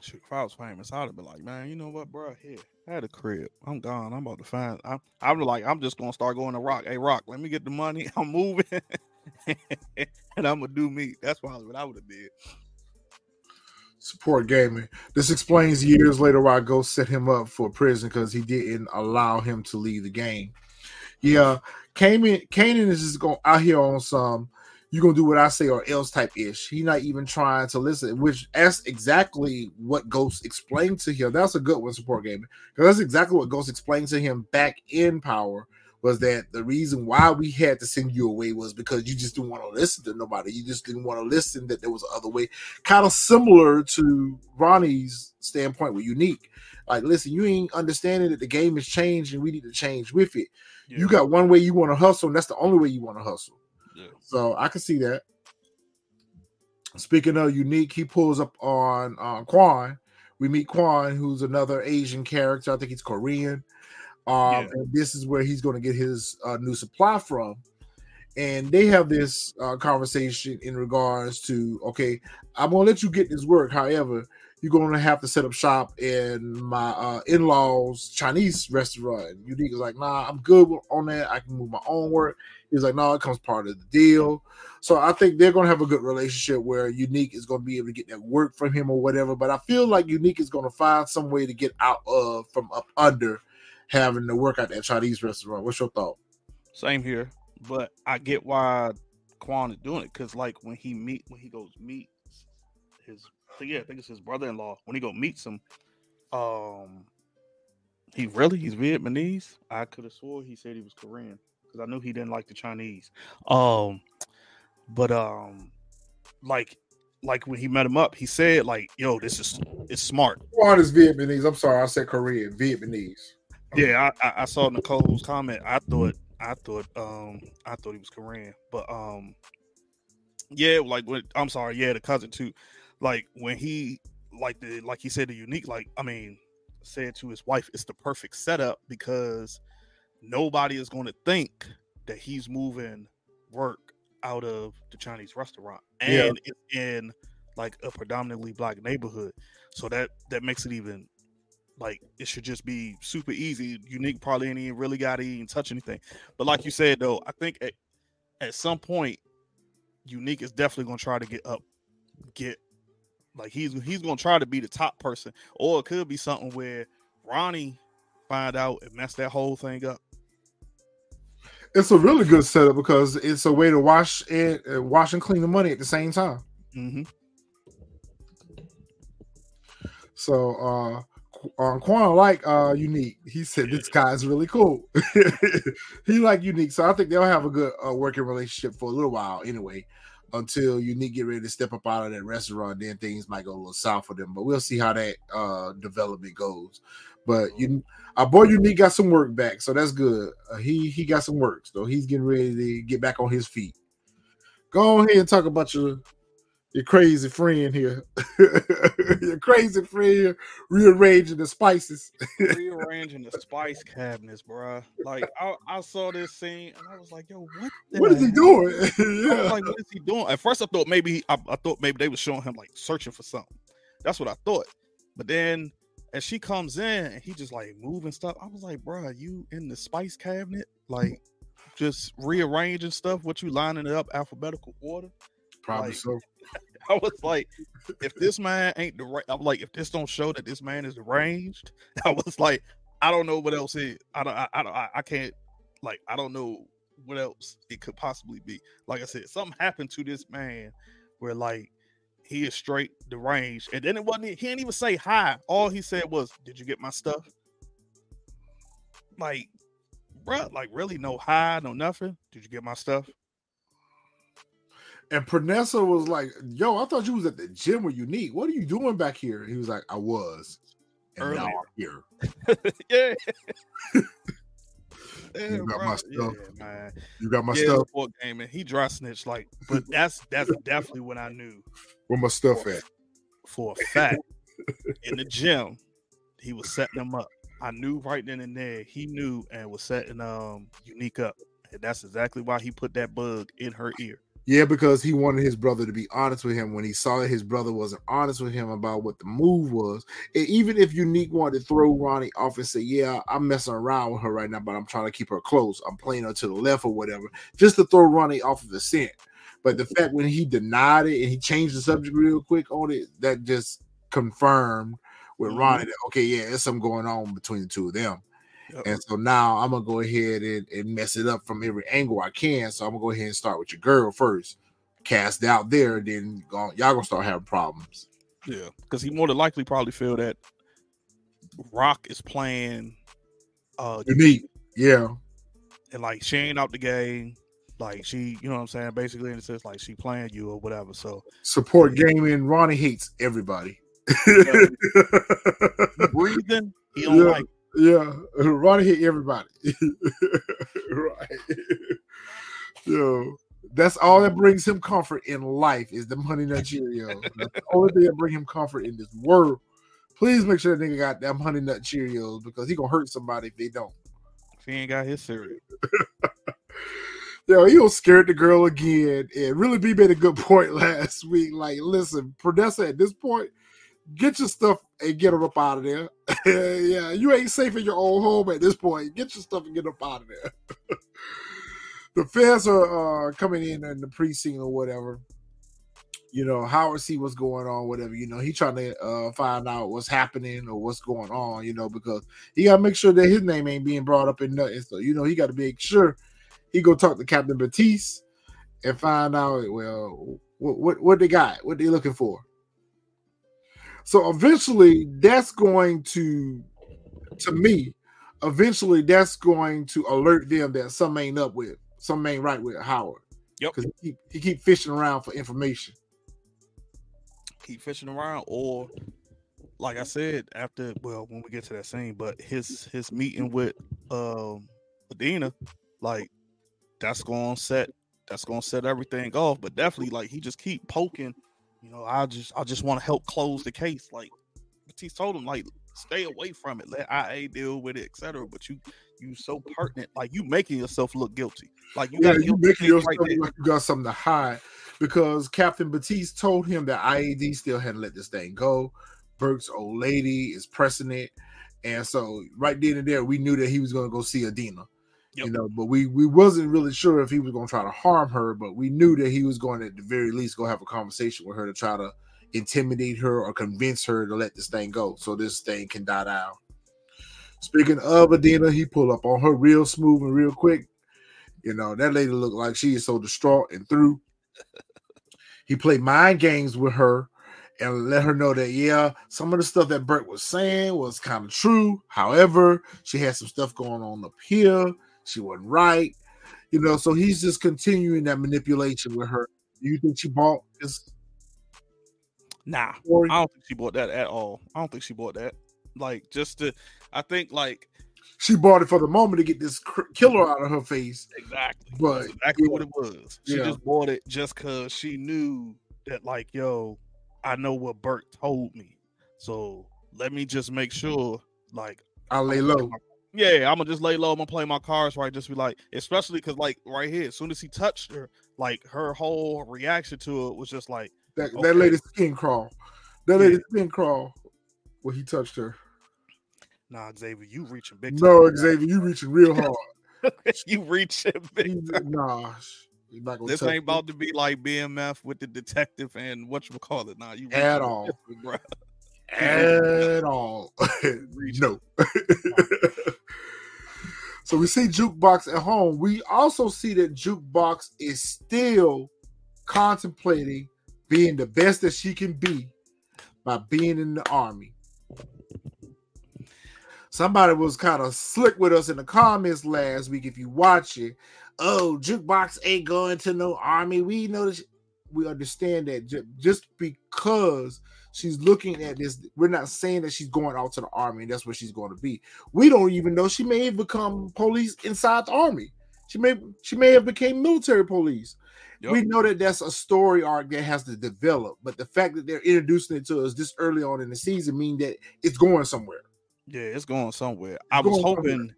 Shoot, if I was famous, I'd have been like, man, you know what, bro? Here, I had a crib. I'm gone. I'm about to find. I'm. I'm like, I'm just gonna start going to Raq. Hey, Raq, let me get the money. (laughs) I'm moving, (laughs) and I'm gonna do me. That's probably what I would have did. Support gaming. This explains years later why Ghost set him up for prison because he didn't allow him to leave the game. Yeah, Kanan is just going out here on some you're gonna do what I say or else type ish. He not even trying to listen, which that's exactly what Ghost explained to him. That's a good one, support game. because that's exactly what Ghost explained to him back in Power. Was that the reason why we had to send you away? Was because you just didn't want to listen to nobody. You just didn't want to listen that there was other way. Kind of similar to Ronnie's standpoint with Unique. Like, listen, you ain't understanding that the game has changed and we need to change with it. Yeah. You got one way you want to hustle, and that's the only way you want to hustle. So I can see that. Speaking of unique, he pulls up on uh, Quan. We meet Quan, who's another Asian character. I think he's Korean. Um, yeah. And this is where he's going to get his uh, new supply from. And they have this uh, conversation in regards to okay, I'm going to let you get this work. However, you're going to have to set up shop in my uh, in-laws Chinese restaurant. Unique is like, nah, I'm good on that. I can move my own work. He's like, no, it comes part of the deal. So I think they're going to have a good relationship where Unique is going to be able to get that work from him or whatever. But I feel like Unique is going to find some way to get out of from up under having to work at that Chinese restaurant. What's your thought? Same here, but I get why Quan is doing it because, like, when he meet when he goes meet his, yeah, I think it's his brother-in-law. When he go meets him, um, he really he's Vietnamese. I could have swore he said he was Korean because I knew he didn't like the Chinese. Um, but um, like like when he met him up, he said like, "Yo, this is it's smart." Quan is Vietnamese. I'm sorry, I said Korean. Vietnamese. Yeah, I, I saw Nicole's comment. I thought I thought um I thought he was Korean, but um yeah, like when I'm sorry, yeah, the cousin too. Like when he like the like he said the unique like I mean said to his wife, it's the perfect setup because nobody is going to think that he's moving work out of the Chinese restaurant, and yeah. it's in like a predominantly black neighborhood. So that that makes it even like it should just be super easy. Unique probably ain't even really got to even touch anything. But like you said though, I think at, at some point, Unique is definitely gonna try to get up, get like he's he's gonna try to be the top person, or it could be something where Ronnie find out and mess that whole thing up it's a really good setup because it's a way to wash and uh, wash and clean the money at the same time. Mm-hmm. So uh on Quan like uh unique. He said this guy is really cool. (laughs) he like unique. So I think they'll have a good uh, working relationship for a little while anyway. Until Unique get ready to step up out of that restaurant, then things might go a little south for them. But we'll see how that uh development goes. But you, our boy Unique got some work back, so that's good. Uh, he he got some work, so he's getting ready to get back on his feet. Go ahead and talk about your your crazy friend here. (laughs) your crazy friend rearranging the spices. (laughs) rearranging the spice cabinets, bro. Like I, I, saw this scene and I was like, yo, what What is he doing? (laughs) yeah. like, what is he doing? At first I thought maybe he, I, I thought maybe they were showing him like searching for something. That's what I thought. But then and she comes in and he just like moving stuff. I was like, bro, you in the spice cabinet, like just rearranging stuff? What you lining it up alphabetical order? Probably like, so. (laughs) I was like, if this man ain't the right, I'm like, if this don't show that this man is deranged, (laughs) I was like, I don't know what else is. I don't, I, I don't, I, I can't, like, I don't know what else it could possibly be. Like I said, something happened to this man where like he is straight deranged. And then it wasn't he didn't even say hi. All he said was, Did you get my stuff? Like, bruh, like really no hi, no nothing. Did you get my stuff? And Pranessa was like, Yo, I thought you was at the gym with Unique. What are you doing back here? He was like, I was. And Earlier. now I'm here. (laughs) yeah. You got my stuff. Yeah, man. You got my yeah, stuff. Sport game, and he dry snitched like, but that's that's definitely when I knew Where my stuff at? for a fact in the gym he was setting them up. I knew right then and there he knew and was setting um unique up, and that's exactly why he put that bug in her ear. Yeah, because he wanted his brother to be honest with him when he saw that his brother wasn't honest with him about what the move was. And even if Unique wanted to throw Ronnie off and say, Yeah, I'm messing around with her right now, but I'm trying to keep her close. I'm playing her to the left or whatever, just to throw Ronnie off of the scent. But the fact when he denied it and he changed the subject real quick on it, that just confirmed with Mhm. Ronnie that okay, yeah, there's something going on between the two of them. Yep. And so now I'm gonna go ahead and, and mess it up from every angle I can. So I'm gonna go ahead and start with your girl first. Cast out there, then y'all gonna start having problems. Yeah, because he more than likely probably feel that Raq is playing uh Unique, yeah, and like she ain't out the game. Like she, you know what I'm saying? Basically, in a sense, like she playing you or whatever. So support gaming. Ronnie hates everybody. (laughs) breathing, he don't Yeah. like yeah, (laughs) Ronnie hit everybody. (laughs) right. (laughs) Yo, that's all that brings him comfort in life is the honey nut Cheerios. That's the only thing that bring him comfort in this world. Please make sure that nigga got them honey nut Cheerios because he gonna hurt somebody if they don't. if he ain't got his cereal. Yo, he was scared the girl again. And really B made a good point last week. Like, listen, Prodessa at this point, get your stuff and get her up out of there. (laughs) yeah, you ain't safe in your own home at this point. Get your stuff and get up out of there. (laughs) the fans are uh, coming in in the precinct or whatever. You know, Howard see what's going on, whatever. You know, he trying to uh, find out what's happening or what's going on. You know, because he got to make sure that his name ain't being brought up in nothing. So you know, he got to make sure he go talk to Captain Batiste and find out well what what, what they got, what they looking for. So eventually, that's going to, to me, eventually that's going to alert them that some ain't up with, some ain't right with Howard. Yep. because he keep, he keep fishing around for information. Keep fishing around, or like I said, after well, when we get to that scene, but his his meeting with um Adina, like that's gonna set that's gonna set everything off. But definitely, like he just keep poking. You know, I just I just want to help close the case. Like Batiste told him, like stay away from it, let IA deal with it, etc. But you you so pertinent, like you making yourself look guilty. Like you Yeah, got you making yourself right like you got something to hide because Captain Batiste told him that IAD still hadn't let this thing go. Burke's old lady is pressing it, and so right then and there, we knew that he was going to go see Adina. You know, but we we wasn't really sure if he was going to try to harm her, but we knew that he was going to, at the very least, go have a conversation with her to try to intimidate her or convince her to let this thing go, so this thing can die down. Speaking of Adina, he pulled up on her real smooth and real quick. You know, that lady looked like she is so distraught and through. He played mind games with her and let her know that, yeah, some of the stuff that Bert was saying was kind of true. However, she had some stuff going on up here. She wasn't right. You know, so he's just continuing that manipulation with her. Do you think she bought this Nah, story? I don't think she bought that at all. I don't think she bought that. Like just to, I think like She bought it for the moment to get this killer out of her face. exactly, But, that's exactly yeah. what it was. She Yeah. just bought it just cause she knew that like, yo, I know what Bert told me, so let me just make sure, like, I'll lay low. Yeah, I'm gonna just lay low. I'm gonna play my cards right. Just be like, especially because like right here, as soon as he touched her, like her whole reaction to it was just like, That, Okay. that lady's skin crawl. That Yeah. lady's skin crawl when he touched her. nah, Xavier, you reaching big. No, time. Xavier, you reaching real (laughs) hard. (laughs) you reaching big. He's- nah, you're not gonna This ain't me. about to be like BMF with the detective and what you call it. Nah, you At all. bruh. At all. (laughs) no. (laughs) so we see Jukebox at home. We also see that Jukebox is still contemplating being the best that she can be by being in the army. Somebody was kind of slick with us in the comments last week. If you watch it, oh, jukebox ain't going to no army. We know that we understand that just because she's looking at this, we're not saying that she's going out to the army and that's where she's going to be. We don't even know she may have become police inside the army. She may she may have became military police. Yep. We know that that's a story arc that has to develop, but the fact that they're introducing it to us this early on in the season mean that it's going somewhere. Yeah, it's going somewhere. It's I was hoping, somewhere.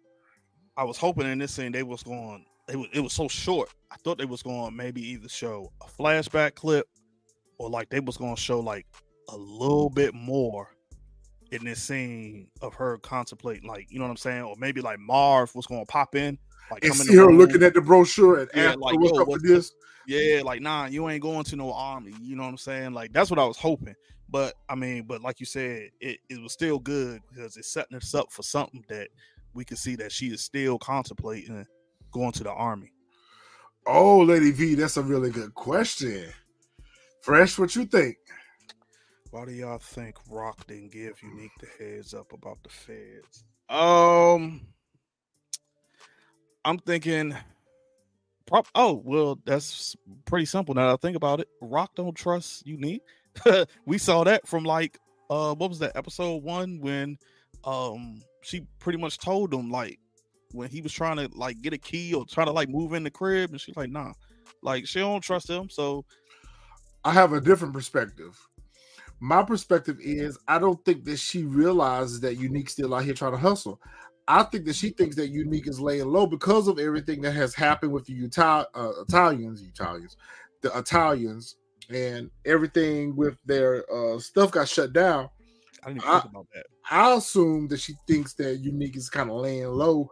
I was hoping in this scene they was going. It was it was so short. I thought they was going maybe either show a flashback clip or like they was going to show like a little bit more in this scene of her contemplating, like you know what I'm saying, or maybe like Marv was going to pop in, like and see her room. looking at the brochure and yeah, like, what's up with this. Yeah, like nah, you ain't going to no army. You know what I'm saying? Like that's what I was hoping. But I mean, but like you said, it, it was still good because it's setting us up for something that we can see that she is still contemplating going to the army. Oh, Lady V, that's a really good question. Fresh, what you think? Why do y'all think Raq didn't give Unique the heads up about the feds? Um, I'm thinking. Prop, oh well, that's pretty simple. Now I think about it, Raq don't trust Unique. (laughs) we saw that from like uh, what was that episode one when um she pretty much told him like when he was trying to like get a key or trying to like move in the crib, and she's like, nah, like she don't trust him. So I have a different perspective. My perspective is I don't think that she realizes that Unique still out here trying to hustle. I think that she thinks that Unique is laying low because of everything that has happened with the Utah, uh, Italians, Italians, the Italians, and everything with their uh, stuff got shut down. I didn't think about that. I assume that she thinks that Unique is kind of laying low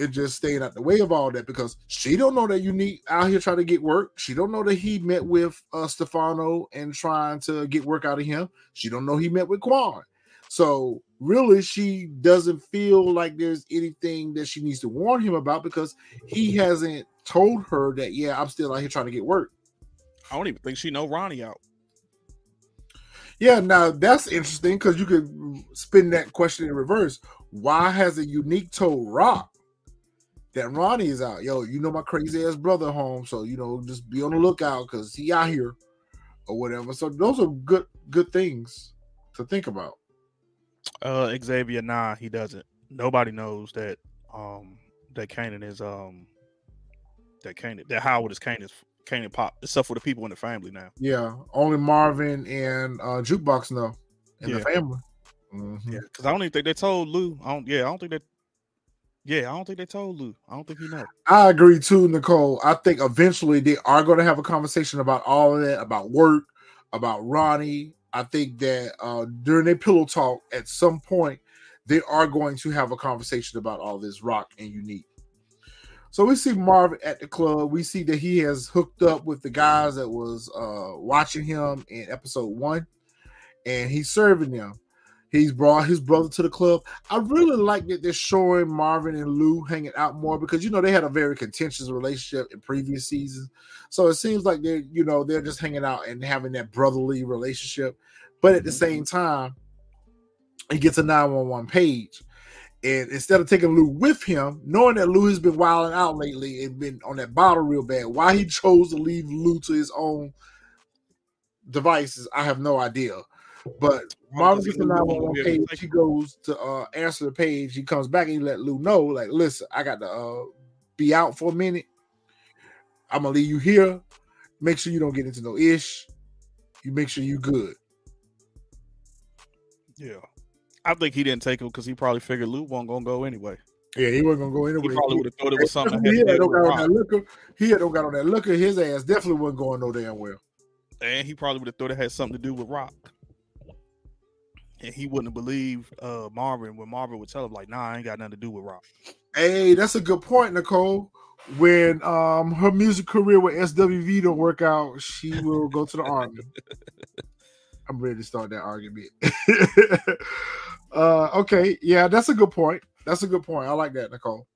and just staying out the way of all that because she don't know that Unique out here trying to get work. She don't know that he met with uh, Stefano and trying to get work out of him. She don't know he met with Quan. So really, she doesn't feel like there's anything that she needs to warn him about because he hasn't told her that. Yeah, I'm still out here trying to get work. I don't even think she know Ronnie out. Yeah, now that's interesting because you could spin that question in reverse. Why has a unique told Raq that Ronnie is out? Yo, you know my crazy ass brother home, so you know just be on the lookout because he out here or whatever. So those are good good things to think about. Uh, Xavier, nah, he doesn't. Nobody knows that um that Kanan is um that Kanan that Howard is Kanan's Kanan pop, except for the people in the family now. Yeah, only Marvin and uh, Jukebox know in yeah. the family. Mm-hmm. Yeah, because I don't even think they told Lou. I don't. Yeah, I don't think that. Yeah, I don't think they told Lou. I don't think he know. I agree too, Nicole. I think eventually they are going to have a conversation about all of that, about work, about Ronnie. I think that uh, during their pillow talk, at some point, they are going to have a conversation about all this Raq and unique. So we see Marvin at the club. We see that he has hooked up with the guys that was uh, watching him in episode one, and he's serving them. He's brought his brother to the club. I really like that they're showing Marvin and Lou hanging out more because you know they had a very contentious relationship in previous seasons. So it seems like they're you know they're just hanging out and having that brotherly relationship. But at the mm-hmm. same time, he gets a 911 page and instead of taking Lou with him, knowing that Lou has been wilding out lately and been on that bottle real bad, why he chose to leave Lou to his own devices, I have no idea. But Marvin gets the 911 page. He goes to uh, answer the page. He comes back and he let Lou know, like, listen, I got to uh, be out for a minute. I'm gonna leave you here. Make sure you don't get into no ish. You make sure you good. Yeah. I think he didn't take him because he probably figured Lou wasn't gonna go anyway. Yeah, he wasn't gonna go anyway. He probably would have thought it was something. He had no got on that liquor. He had no got on that liquor. His ass definitely wasn't going no damn well. And he probably would have thought it had something to do with Raq. And he wouldn't believe uh, Marvin when Marvin would tell him like, "Nah, I ain't got nothing to do with Raq." Hey, that's a good point, Nicole. When um her music career with SWV don't work out, she will go to the army. (laughs) I'm ready to start that argument. (laughs) uh, okay, yeah, that's a good point. That's a good point. I like that, Nicole.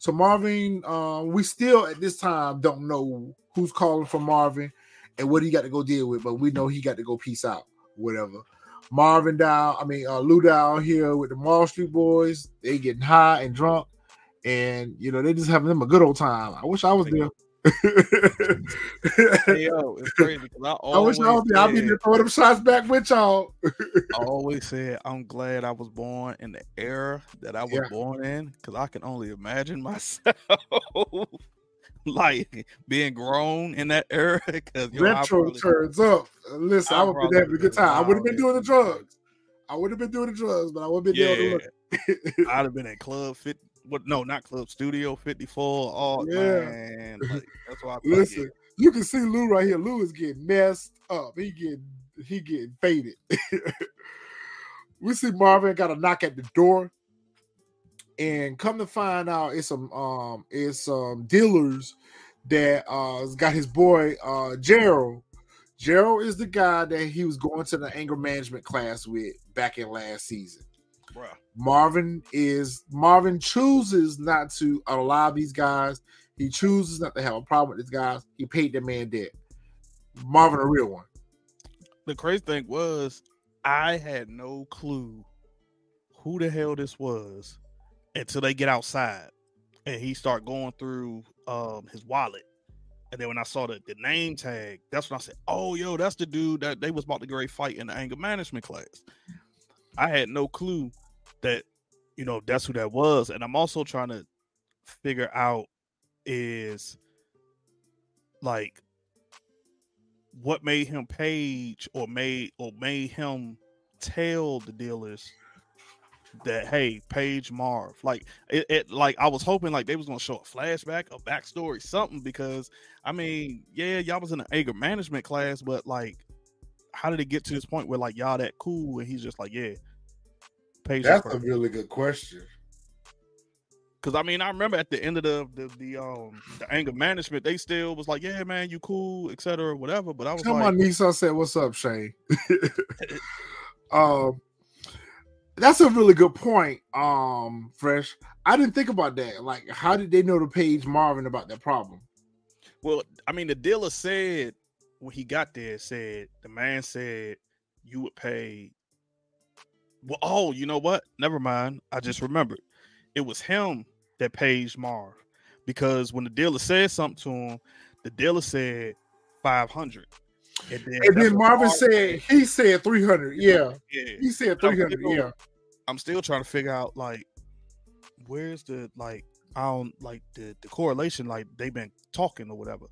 So Marvin, uh, we still at this time don't know who's calling for Marvin, and what he got to go deal with. But we know he got to go peace out, whatever. Marvin down, I mean uh, Lou down here with the Wall Street Boys. They getting high and drunk, and you know they just having them a good old time. I wish I was there. (laughs) Hey, yo, it's crazy because I I wish always I was there. I'll be there throwing them shots back with y'all. I always said I'm glad I was born in the era that I was Yeah. born in because I can only imagine (laughs) myself (laughs) like being grown in that era. Because Retro turns up. Listen, I I would have been having a good time. I would have been doing the drugs. I would have been doing the drugs, but I would have been there. yeah, the (laughs) I'd have been at Club Fit. What? No, not Club Studio 54. Oh Yeah. man, like, that's why I Listen, it. you can see Lou right here. Lou is getting messed up. He getting he getting faded. (laughs) we see Marvin got a knock at the door, and come to find out, it's some um it's some dealers that uh got his boy uh Gerald. Gerald is the guy that he was going to the anger management class with back in last season. Bruh. Marvin is Marvin chooses not to allow these guys. He chooses not to have a problem with these guys. He paid the man debt. Marvin, a real one. The crazy thing was, I had no clue who the hell this was until they get outside and he start going through um his wallet. And then when I saw the, the name tag, that's when I said, "Oh, yo, that's the dude that they was about to great fight in the anger management class." I had no clue that you know that's who that was, and I'm also trying to figure out is like what made him page or made or made him tell the dealers that hey page marv like it, it like i was hoping like they was gonna show a flashback a backstory something because i mean yeah y'all was in an anger management class but like how did it get to this point where like y'all that cool and he's just like yeah page That's a really good question. because I mean, I remember at the end of the, the the um the anger management, they still was like, "Yeah, man, you cool, etc., whatever." But I was Tell like, my niece I said, "What's up, Shane?" (laughs) (laughs) um, that's a really good point. Um, fresh. I didn't think about that. Like, how did they know to page Marvin about that problem? Well, I mean, the dealer said when he got there, said the man said you would pay. Well, oh, you know what? Never mind. I just remembered. It was him that paged Marv because when the dealer said something to him, the dealer said five hundred, and then, And then Marvin Marv said he said three hundred. Yeah, "Yeah." he said I'm three hundred. still- Yeah. I'm still trying to figure out like where's the like I don't like the the correlation like they've been talking or whatever.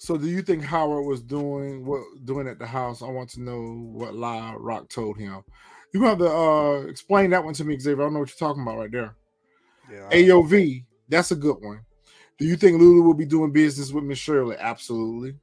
So, do you think Howard was doing what doing at the house? I want to know what lie Raq told him. You have to uh explain that one to me, Xavier. I don't know what you're talking about right there. Yeah, AOV, that's a good one. Do you think Lulu will be doing business with Miss Shirley? Absolutely.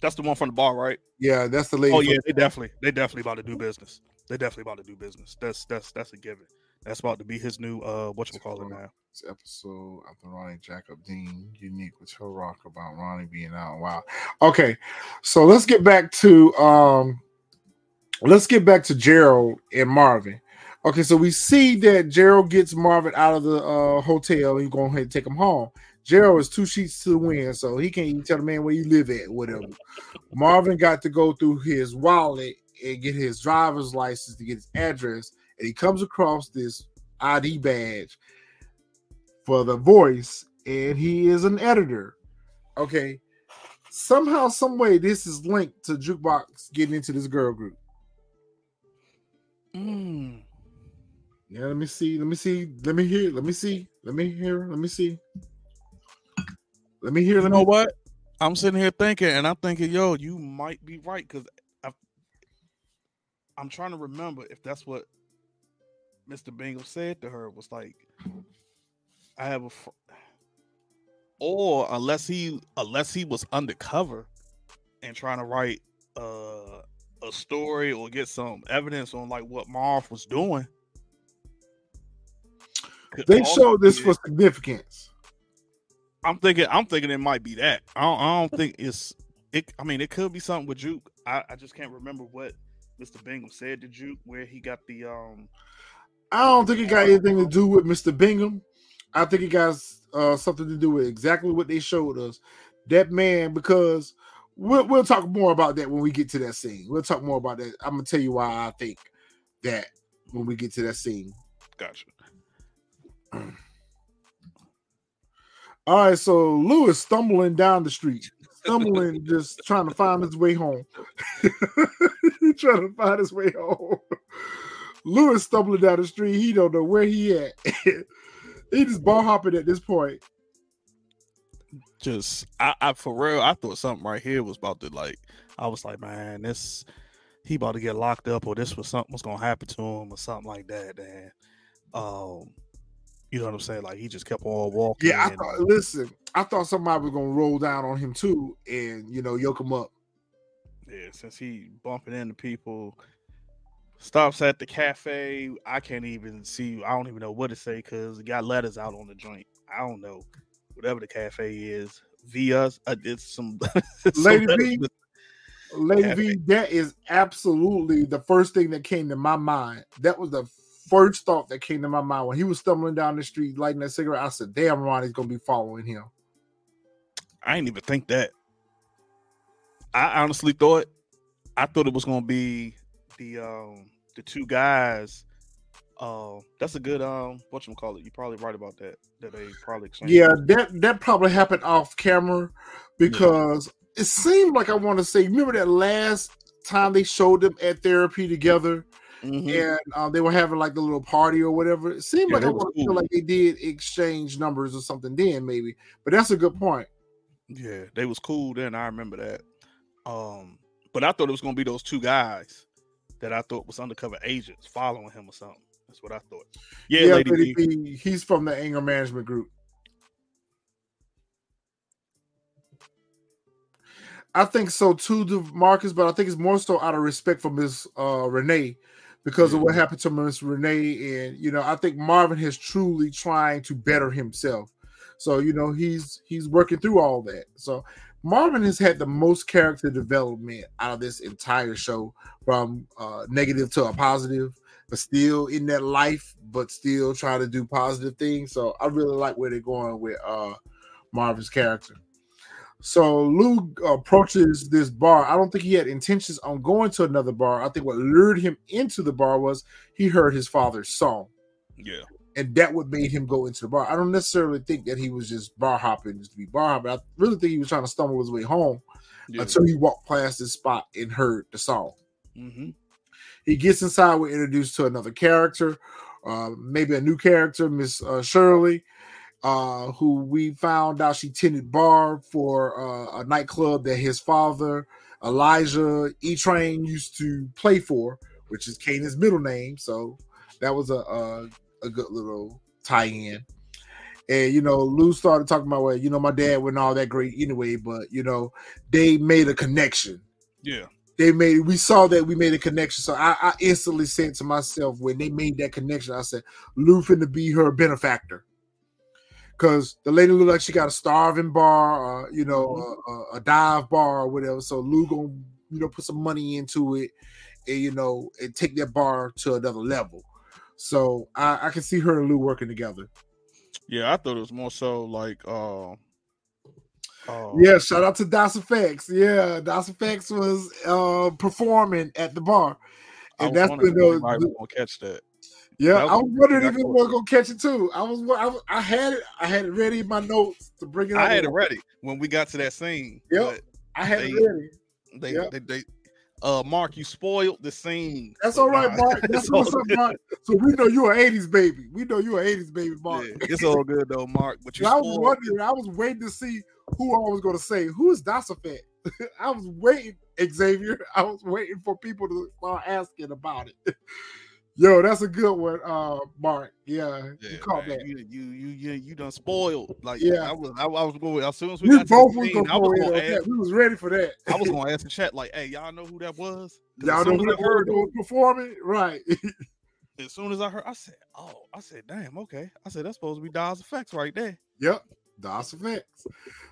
That's the one from the bar, right? Yeah, that's the lady. Oh yeah, they definitely they definitely about to do business. They definitely about to do business. That's that's that's a given. That's about to be his new uh what you call it now. This episode after Ronnie Jacob Dean, unique with her Raq about Ronnie being out. Wow. Okay, so let's get back to um let's get back to Gerald and Marvin. Okay, so we see that Gerald gets Marvin out of the uh hotel and he's going ahead and take him home. Gerald is two sheets to the wind, so he can't even tell the man where you live at, whatever. Marvin got to go through his wallet and get his driver's license to get his address, and he comes across this ID badge for the voice, and he is an editor. Okay. Somehow, some way, this is linked to Jukebox getting into this girl group. Mm. Yeah, let me see. Let me see. Let me hear. Let me see. Let me hear. Let me see. Let me hear. You Let know me. what? I'm sitting here thinking, and I'm thinking, yo, you might be right because I'm trying to remember if that's what Mr. Bingham said to her was like, I have a, fr-, or unless he unless he was undercover and trying to write uh, a story or get some evidence on like what Marv was doing. They showed this be for significance. I'm thinking. I'm thinking it might be that. I don't, I don't think it's. It. I mean, it could be something with Juke. I, I just can't remember what Mr. Bingham said to Juke, where he got the um. I don't think it got anything to do with Mr. Bingham. I think it got uh, something to do with exactly what they showed us. that man because we'll we'll talk more about that when we get to that scene. We'll talk more about that. I'm gonna tell you why I think that when we get to that scene. Gotcha. (clears throat) All right, so Lewis stumbling down the street, stumbling, (laughs) just trying to find his way home. (laughs) trying to find his way home. Lewis stumbling down the street. He don't know where he at. (laughs) he just ball hopping at this point. Just I, I for real, I thought something right here was about to like. I was like, man, this he about to get locked up, or this was something was gonna happen to him, or something like that. And um, you know what I'm saying? Like he just kept on walking. Yeah, I and- thought. Listen, I thought somebody was gonna roll down on him too, and you know, yoke him up. Yeah, since he bumping into people, stops at the cafe. I can't even see. I don't even know what to say because got letters out on the joint. I don't know whatever the cafe is. Via, uh, it's some (laughs) some Lady letters V? Lady Cafe. V, that is absolutely the first thing that came to my mind. That was the first thought that came to my mind when he was stumbling down the street lighting that cigarette. I said, "Damn, Ronnie's gonna be following him." I didn't even think that. I honestly thought, I thought it was gonna be the um the two guys. Uh, that's a good um what you call it. You're probably right about that. That they probably exchanged. Yeah, that that probably happened off camera because it seemed like I want to say. Remember that last time they showed them at therapy together, Mhm. and uh, they were having like a little party or whatever. It seemed Yeah, like I was feel cool. like they did exchange numbers or something then, maybe. But that's a good point. Yeah, they was cool then. I remember that. Um, but I thought it was gonna be those two guys that I thought was undercover agents following him or something. That's what I thought. Yeah, Lady Lady. B, he's from the anger management group. I think so too, Marcus, but I think it's more so out of respect for Miss uh, Renee because of what happened to Miss Renee, and you know, I think Marvin has truly trying to better himself. So you know, he's he's working through all that. So Marvin has had the most character development out of this entire show, from uh, negative to a positive, but still in that life, but still trying to do positive things. So I really like where they're going with uh, Marvin's character. So Lou approaches this bar. I don't think he had intentions on going to another bar. I think what lured him into the bar was he heard his father's song, Yeah, and that what made him go into the bar. I don't necessarily think that he was just bar hopping just to be bar hopping. I really think he was trying to stumble his way home yeah. until he walked past this spot and heard the song. hmm He gets inside. We're introduced to another character, uh, maybe a new character, Miss uh, Shirley, uh, who we found out she tended bar for uh, a nightclub that his father, Elijah E Train, used to play for, which is Kanan's middle name. So that was a a, a good little tie-in. And you know, Lou started talking about well, you know, my dad wasn't all that great anyway, but you know, they made a connection Yeah, they made we saw that we made a connection. So I, I instantly said to myself when they made that connection, I said, Lou finna be her benefactor. Cause the lady looked like she got a starving bar, uh, you know, a, a, a dive bar or whatever. So Lou gonna, you know, put some money into it and you know, and take that bar to another level. So I, I can see her and Lou working together. yeah. I thought it was more so like, uh, uh Yeah, shout out to Das EFX. Yeah, Das EFX was uh performing at the bar. And that's when if those, anybody gonna catch that. Yeah, I was wondering if you were gonna catch it too. I was, I was, I had it, I had it ready in my notes to bring it. I had it ready when we got to that scene. Yep. I had they- it ready. They, Yep. they, they, uh, Mark, you spoiled the scene. That's all right, Mark. (laughs) That's what's up. Mark. So we know you're an '80s baby. We know you're an '80s baby, Mark. Yeah, it's all good though, Mark. But (laughs) you I was wondering. I was waiting to see who I was going to say. Who is Das EFX? (laughs) I was waiting, Xavier. I was waiting for people to start asking about it. Yo, that's a good one, uh, Mark. Yeah, Yeah, you caught man, that. You, you, you, you, done spoiled. Like, Yeah. I was, I, I was going. As soon as we, We got both to the scene, gonna I was gonna ask. that. We was ready for that. I was (laughs) going to ask the chat, like, "Hey, y'all know who that was? Y'all know who that heard, was performing, right? (laughs) as soon as I heard, I said, "Oh," I said, "Damn, okay." I said, "That's supposed to be Das EFX right there." yep. Das EFX.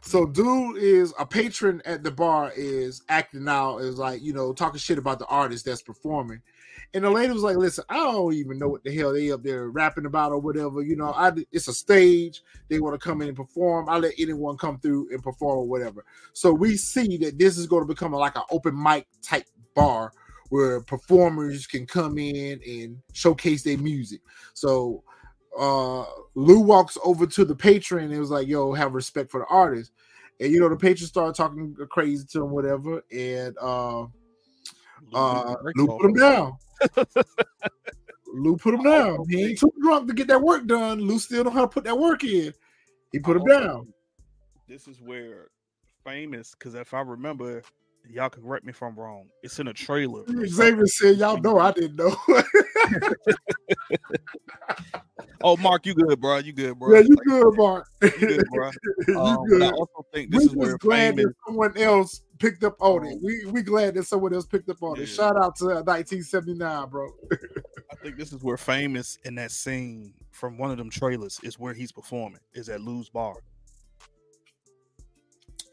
So, dude is a patron at the bar, is acting out, is like, you know, talking shit about the artist that's performing. And the lady was like, "Listen, I don't even know what the hell they up there rapping about or whatever. You know, I it's a stage. They want to come in and perform. I let anyone come through and perform or whatever. So we see that this is going to become like an open mic type bar where performers can come in and showcase their music. So uh Lou walks over to the patron and it was like, "Yo, have respect for the artist." And you know, the patron started talking crazy to him, whatever, and uh uh, (laughs) Lou put him down. Lou put him down. He ain't too drunk to get that work done. Lou still know how to put that work in. He put him down. This is where famous, because if I remember, y'all can correct me if I'm wrong. It's in a trailer. Xavier said, "Y'all know I didn't know." (laughs) (laughs) oh, Mark, you good, bro? You good, bro? Yeah, you like, good, Mark. You good, bro? (laughs) you um, good. I also think this we is where glad that someone else picked up on it. We we glad that someone else picked up on yeah. it. Shout out to 1979, bro. I think this is where famous in that scene from one of them trailers is where he's performing. Is at Lou's bar.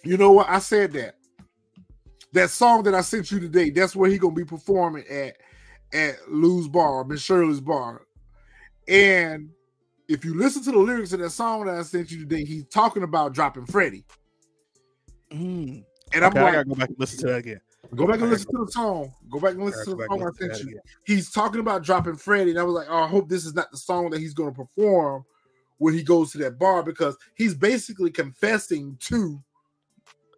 You know what? I said that. That song that I sent you today, that's where he gonna be performing at at Lou's bar, Miss Shirley's bar. And if you listen to the lyrics of that song that I sent you today, he's talking about dropping Freddie. Mm. And I'm like, I gotta go back and listen to that again. Go back and listen to the song. Go back and listen to the song I sent you. He's talking about dropping Freddie, and I was like, oh, I hope this is not the song that he's going to perform when he goes to that bar because he's basically confessing to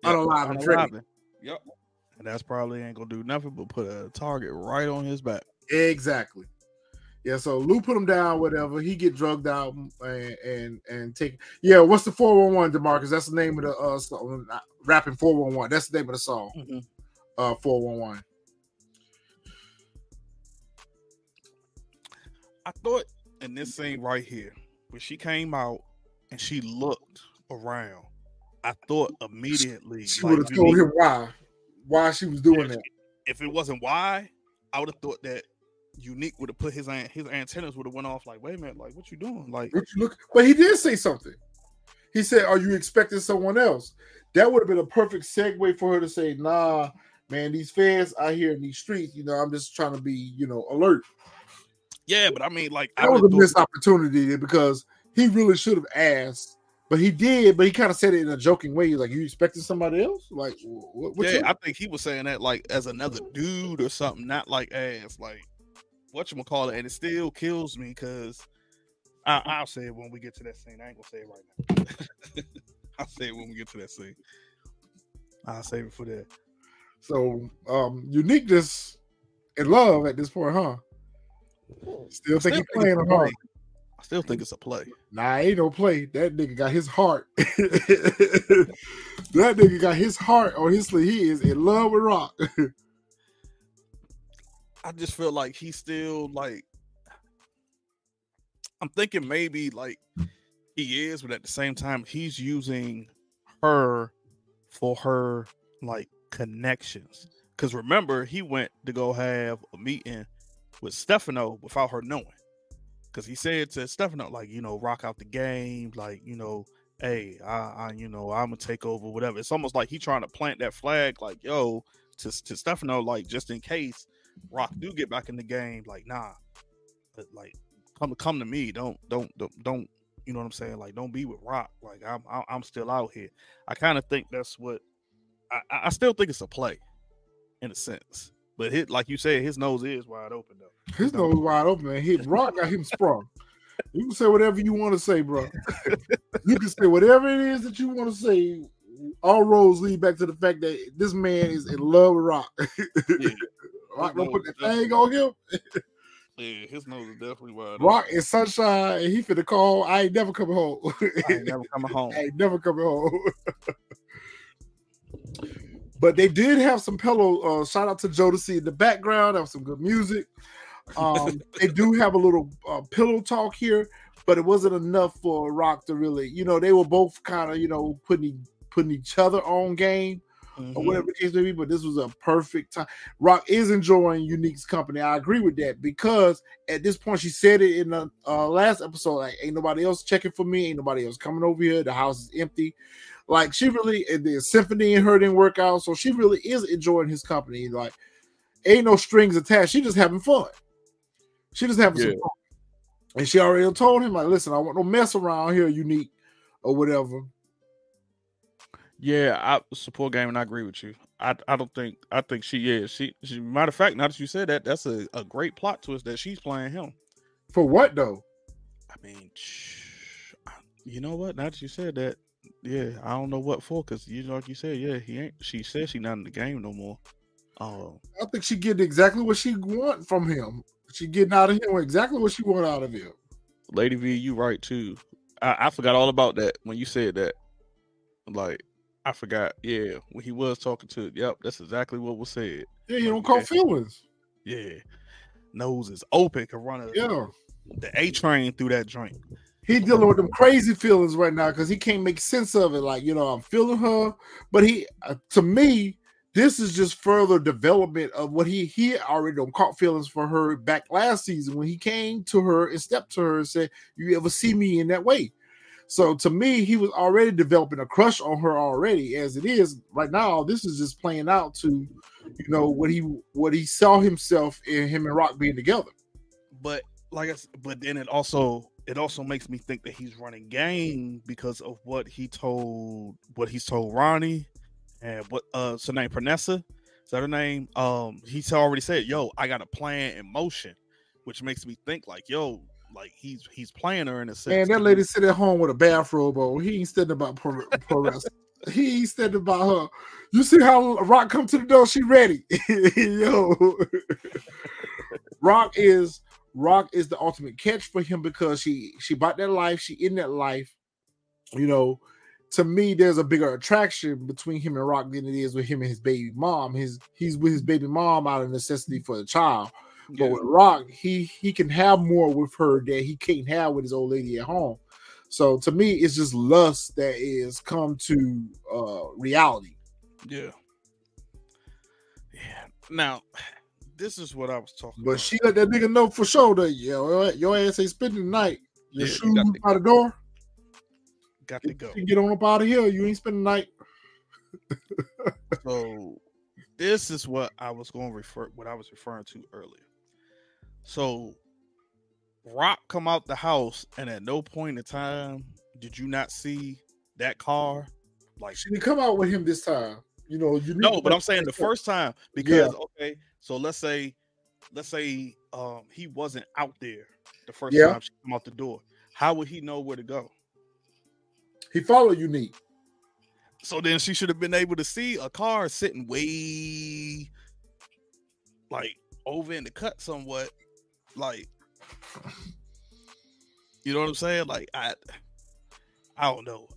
yep, unalive Freddie. Yep. And that's probably ain't gonna do nothing but put a target right on his back. Exactly. Yeah, so Lou put him down, whatever. He get drugged out and and, and take. Yeah, what's the four one one, Demarcus? That's the name of the uh song, rapping four one one. That's the name of the song. Mm-hmm. Uh, four one one. I thought in this scene right here, when she came out and she looked around, I thought immediately she like, would have told him why, why she was doing that. If it wasn't why, I would have thought that Unique would have put his his antennas would have went off. Like, wait a minute, like what you doing? Like, what you look? But he did say something. He said, "Are you expecting someone else?" That would have been a perfect segue for her to say, "Nah, man, these fans out here in these streets, you know, I'm just trying to be, you know, alert." Yeah, but I mean, like, that was a missed opportunity because he really should have asked but he did, but he kind of said it in a joking way. He's like, "You expecting somebody else?" Like, what, yeah, you? I think he was saying that like as another dude or something, not like as like what you gonna call it, and it still kills me because I, will say it when we get to that scene. I ain't gonna say it right now. (laughs) I'll say it when we get to that scene. I'll save it for that. So, um, uniqueness and love at this point, huh? Still think he's playing a hard. I still think it's a play. Nah, ain't no play. That nigga got his heart. (laughs) that nigga got his heart on his sleeve. He is in love with Raq. (laughs) I just feel like he's still like I'm thinking maybe like he is, but at the same time, he's using her for her like connections. Because remember, he went to go have a meeting with Stefano without her knowing. Because he said to Stefano, like, you know, Raq out the game, like, you know, hey, I, I you know, I'm gonna take over, whatever. It's almost like he trying to plant that flag, like, yo, to to Stefano, like, just in case Raq do get back in the game, like nah, but like come come to me. Don't don't don't don't you know what I'm saying? Like don't be with Raq. Like I'm I'm still out here. I kind of think that's what I I still think it's a play in a sense. But hit like you said, his nose is wide open though. His nose wide open, man. Hit Raq got him sprung. You can say whatever you want to say, bro. (laughs) you can say whatever it is that you want to say. All roads lead back to the fact that this man is in love with Raq. (laughs) yeah. Raq gonna put the thing on him. (laughs) yeah, his nose is definitely wide. Raq is sunshine, and he finna call. I ain't never coming home. I ain't never coming home. I ain't never coming home. But they did have some pillow. Uh, shout out to Jodeci in the background. Have some good music. Um, (laughs) they do have a little uh, pillow talk here, but it wasn't enough for Raq to really. You know, they were both kind of you know putting putting each other on game mm-hmm. or whatever the case may be. But this was a perfect time. Raq is enjoying Unique's company. I agree with that because at this point, she said it in the uh, last episode. Like, ain't nobody else checking for me. Ain't nobody else coming over here. The house is empty. Like she really, the symphony and her didn't work out, so she really is enjoying his company. Like, ain't no strings attached. She just having fun. She just having yeah. some fun. And she already told him, like, listen, I want no mess around here, unique or whatever. Yeah, I support game and I agree with you. I I don't think I think she is. She, she matter of fact, now that you said that, that's a, a great plot twist that she's playing him. For what though? I mean, you know what? Now that you said that, yeah, I don't know what for because you like you said, yeah, he ain't. She said she's not in the game no more. Oh, I think she getting exactly what she want from him. She getting out of him exactly what she want out of him. Lady V, you right too. I, I forgot all about that when you said that. Like, I forgot. Yeah, when he was talking to, yep, that's exactly what was said. Yeah, you don't call yeah. feelings. Yeah, nose is open, can run a, yeah the A train through that joint. He dealing with them crazy feelings right now because he can't make sense of it. Like you know, I'm feeling her, but he, uh, to me, this is just further development of what he he already don't caught feelings for her back last season when he came to her and stepped to her and said, "You ever see me in that way?" So to me, he was already developing a crush on her already. As it is right now, this is just playing out to, you know, what he what he saw himself in him and Raq being together. But like I said, but then it also it also makes me think that he's running game because of what he told what he's told Ronnie and what uh so name Pranessa is that her name? Um, he's already said, "Yo, I got a plan in motion," which makes me think like, "Yo, like he's he's playing her in a sense." And that lady sit at home with a bathrobe on. He ain't studying about pro, pro wrestling. he ain't studying about her. You see how Raq come to the door? She ready, (laughs) yo. (laughs) Raq is Raq is the ultimate catch for him because she she bought that life. She in that life, you know to me, there's a bigger attraction between him and Raq than it is with him and his baby mom. His he's with his baby mom out of necessity for the child. Yeah. But with Raq, he he can have more with her that he can't have with his old lady at home. So to me, it's just lust that is come to uh reality. Yeah. Yeah. Now, this is what I was talking but about. she let that nigga know for sure that yo, your ass ain't spending the night. Your yeah, shoes by the door got to go. get on up out of here. You ain't spending the night. (laughs) so this is what I was going to refer what I was referring to earlier. So Raq come out the house, and at no point in time did you not see that car. Like she didn't come out with him this time. You know, you no, but I'm saying the first time because yeah. okay, so let's say, let's say um he wasn't out there the first yeah. time she come out the door. How would he know where to go? He followed Unique. So then she should have been able to see a car sitting way like over in the cut somewhat. Like you know what I'm saying? Like I I don't know.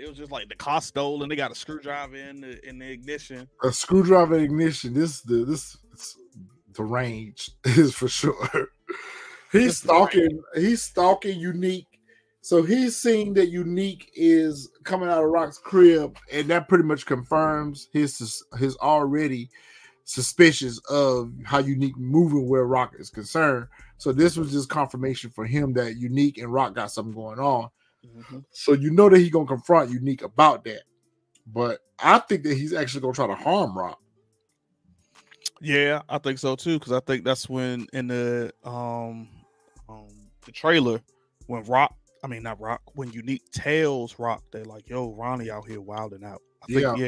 It was just like the car stole and they got a screwdriver in the in the ignition. A screwdriver ignition. This the this the range (laughs) is for sure. (laughs) He's stalking. He's stalking unique so he's seeing that Unique is coming out of Raq's crib, and that pretty much confirms his his already suspicious of how Unique moving where Raq is concerned. So this was just confirmation for him that Unique and Rock got something going on. Mm-hmm. So you know that he's gonna confront Unique about that. But I think that he's actually gonna try to harm Raq. Yeah, I think so too, because I think that's when in the um, um the trailer when Raq I mean, not Raq. When Unique tells Raq, they're like, "Yo, Ronnie out here wilding out." I think, yeah.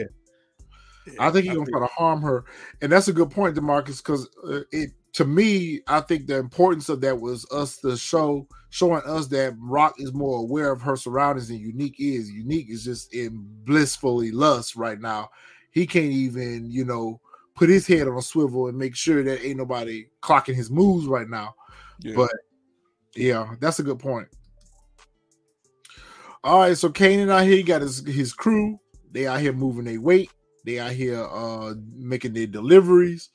yeah. I think he's gonna try to harm her, and that's a good point, Demarcus. Because uh, it to me, I think the importance of that was us the show showing us that Raq is more aware of her surroundings than Unique is. Unique is just in blissfully lust right now. He can't even, you know, put his head on a swivel and make sure that ain't nobody clocking his moves right now. Yeah. But yeah, that's a good point. All right, so Kanan out here he got his his crew. They out here moving their weight. They out here uh making their deliveries.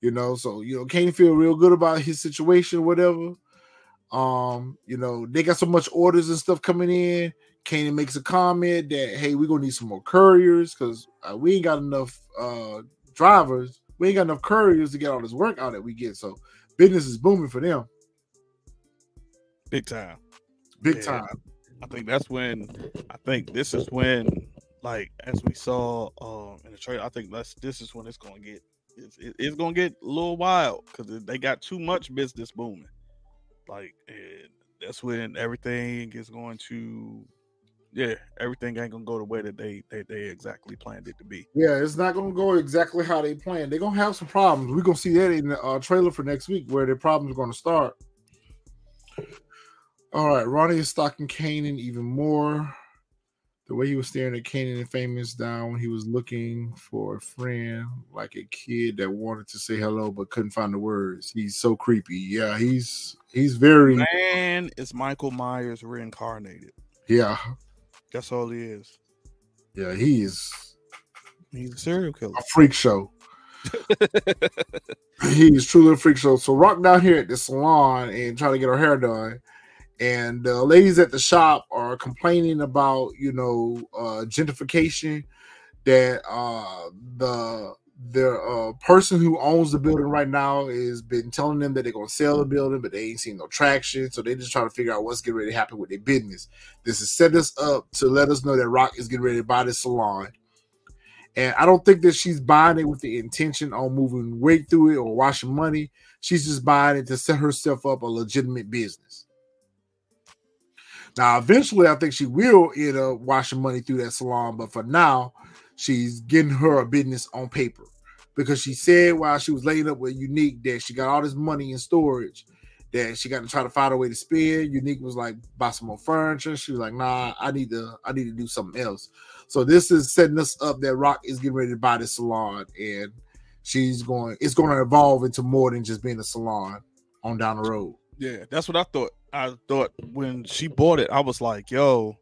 You know, so you know, Kanan feel real good about his situation, whatever. Um, you know, they got so much orders and stuff coming in. Kanan makes a comment that hey, we're gonna need some more couriers because uh, we ain't got enough uh drivers. We ain't got enough couriers to get all this work out that we get. So business is booming for them. Big time. Big yeah. time. I think that's when I think this is when like as we saw um in the trailer, I think that's this is when it's gonna get it's, it's gonna get a little wild because they got too much business booming. Like that's when everything is going to yeah, everything ain't gonna go the way that they they, they exactly planned it to be. Yeah, it's not gonna go exactly how they planned. They're gonna have some problems. We're gonna see that in the uh, trailer for next week where the problems are gonna start. All right, Ronnie is stalking Kanan even more. The way he was staring at Kanan and Famous down when he was looking for a friend, like a kid that wanted to say hello but couldn't find the words. He's so creepy. Yeah, he's he's very man. It's Michael Myers reincarnated. Yeah, that's all he is. Yeah, he is. He's a serial killer. A freak show. (laughs) he is truly a freak show. So Raq down here at the salon and trying to get her hair done. And the ladies at the shop are complaining about, you know, uh gentrification that uh the the uh, person who owns the building right now has been telling them that they're gonna sell the building, but they ain't seen no traction. So they just trying to figure out what's getting ready to happen with their business. This is set us up to let us know that Raq is getting ready to buy this salon. And I don't think that she's buying it with the intention on moving weight through it or washing money. She's just buying it to set herself up a legitimate business. Now, eventually, I think she will end up washing money through that salon, but for now, she's getting her a business on paper because she said while she was laying up with Unique that she got all this money in storage that she got to try to find a way to spend. Unique was like, buy some more furniture. She was like, nah, I need to, I need to do something else. So this is setting us up that Raq is getting ready to buy the salon and she's going, it's going to evolve into more than just being a salon on down the road. Yeah, that's what I thought. I thought when she bought it, I was like, yo,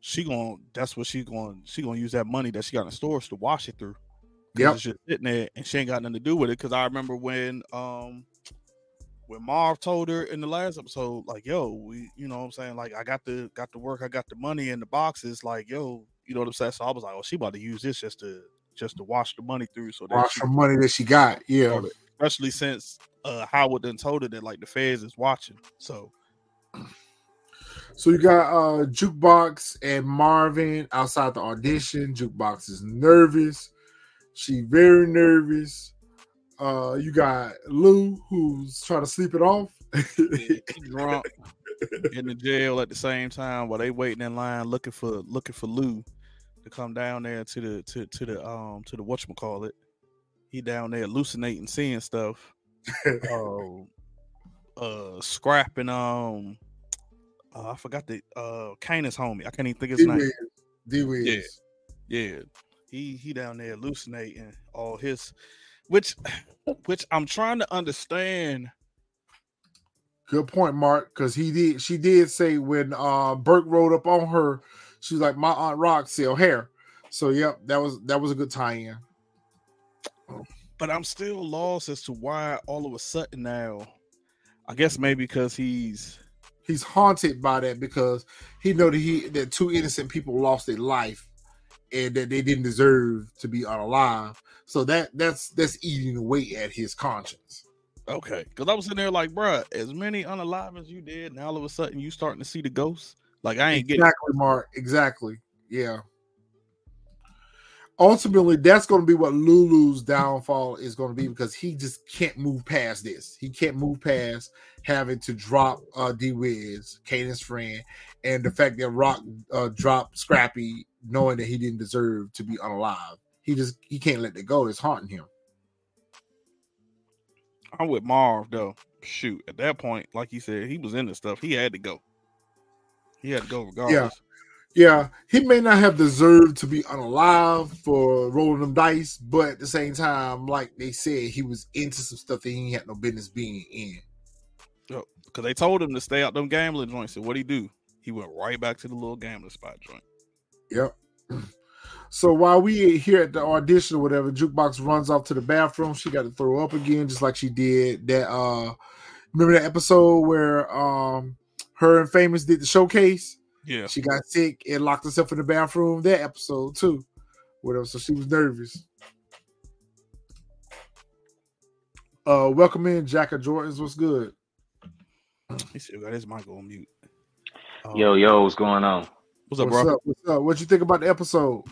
she going to that's what she going she gonna use that money that she got in storage to wash it through. Yeah, it's just sitting there and she ain't got nothing to do with it. Cause I remember when um when Marv told her in the last episode, like, yo, we you know what I'm saying, like I got the got the work, I got the money in the boxes, like, yo, you know what I'm saying? So I was like, oh, she about to use this just to just to wash the money through so that wash the money that she got, yeah. Especially since uh Howard then told her that like the feds is watching. So so you got uh Jukebox and Marvin outside the audition. Jukebox is nervous. She very nervous. Uh you got Lou who's trying to sleep it off. (laughs) drunk in the jail at the same time while they waiting in line looking for looking for Lou to come down there to the to, to the um to the whatchamacallit. He down there hallucinating, seeing stuff. (laughs) uh, scrapping um uh, I forgot the uh Kanan's homie. I can't even think his name. D Yeah, yeah. He he down there hallucinating all his, which (sighs) which I'm trying to understand. Good point, Mark. Because he did she did say when uh Burke rode up on her, she was like, "My aunt Raq sell hair." So yep, that was that was a good tie-in. But I'm still lost as to why all of a sudden now. I guess maybe because he's he's haunted by that because he know that he that two innocent people lost their life and that they didn't deserve to be unalive. So that that's that's eating away at his conscience. Okay, because I was sitting there like, bruh, as many unalive as you did, now all of a sudden you starting to see the ghosts. Like I ain't exactly, getting exactly, Mark. Exactly. Yeah ultimately that's going to be what Lulu's downfall is going to be because he just can't move past this. He can't move past having to drop uh D Wiz, Kanan's friend, and the fact that Raq uh dropped Scrappy knowing that he didn't deserve to be unalive. He just he can't let that go. It's haunting him. I'm with Marv though. Shoot, at that point, like he said, he was in the stuff. He had to go. He had to go regardless. Yeah yeah, he may not have deserved to be unalive for rolling them dice, but at the same time, like they said, he was into some stuff that he had no business being in. Yep. Because they told him to stay out them gambling joints. So what he do? He went right back to the little gambling spot joint. Yep. So while we here at the audition or whatever, Jukebox runs off to the bathroom. She got to throw up again, just like she did that uh Remember that episode where um her and Famous did the showcase? Yeah. She got sick and locked herself in the bathroom. That episode too. Whatever. So she was nervous. Uh welcome in, Jack of Jordans. What's good? He still got his mic on mute. Um, Yo, yo, what's going on? what's up, What's bro? up? What's up? What you think about the episode?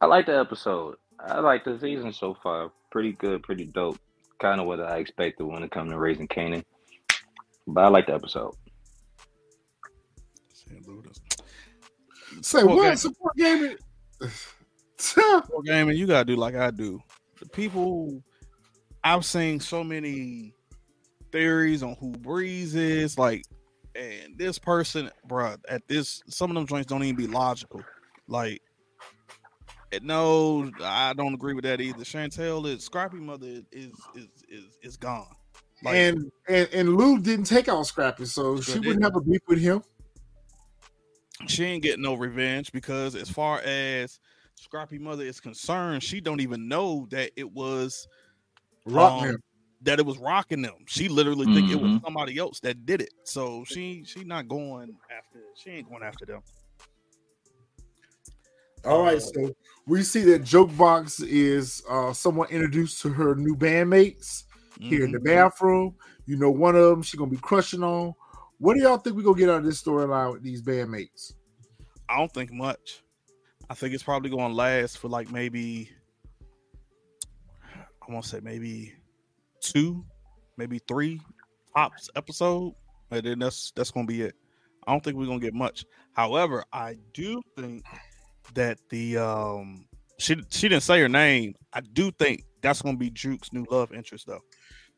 I like the episode. I like the season so far. Pretty good, pretty dope. Kind of what I expected when it comes to raising Kanan. But I like the episode. Say Support what? Support gaming. Support (sighs) gaming, you gotta do like I do. The people I've seen so many theories on who Breeze is, like, and this person, bruh, at this, some of them joints don't even be logical. Like, no, I don't agree with that either. Chantel is Scrappy Mother is is is is gone. Like, and, and and Lou didn't take out Scrappy, so she didn't. wouldn't have a beef with him. She ain't getting no revenge because as far as Scrappy Mother is concerned, she don't even know that it was Raq um, that it was rocking them. She literally think it was Mhm. somebody else that did it. So she she not going after she ain't going after them. All right, uh, so we see that Jukebox is uh someone introduced to her new bandmates here in the Mhm. bathroom. You know, one of them she gonna be crushing on. What do y'all think we gonna get out of this storyline with these bandmates? I don't think much. I think it's probably to last for like maybe I want to say maybe two, maybe three tops episode, and then that's that's to be it. I don't think we're to get much. However, I do think that the um she she didn't say her name. I do think that's to be Juke's new love interest though.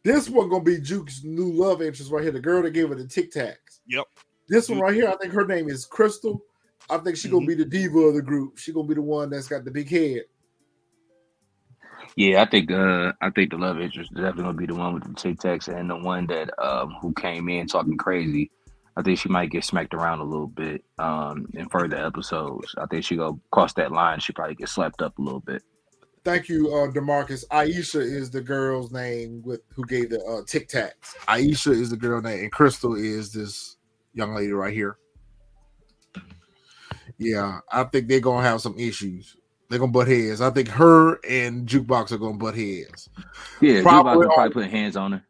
This one gonna be Juke's new love interest right here. The girl that gave her the Tic Tacs. Yep. This one right here, I think her name is Crystal. I think she gonna Mhm. be the diva of the group. She gonna be the one that's got the big head. Yeah, I think uh I think the love interest is definitely gonna be the one with the Tic Tacs and the one that um who came in talking crazy. I think she might get smacked around a little bit um in further episodes. I think she go cross that line, she probably get slapped up a little bit. Thank you, uh, Demarcus. Aisha is the girl's name with who gave the uh, Tic Tacs. Aisha is the girl name, and Crystal is this young lady right here. Yeah, I think they're gonna have some issues. They're gonna butt heads. I think her and Jukebox are gonna butt heads. Yeah, Probably on- probably putting hands on her.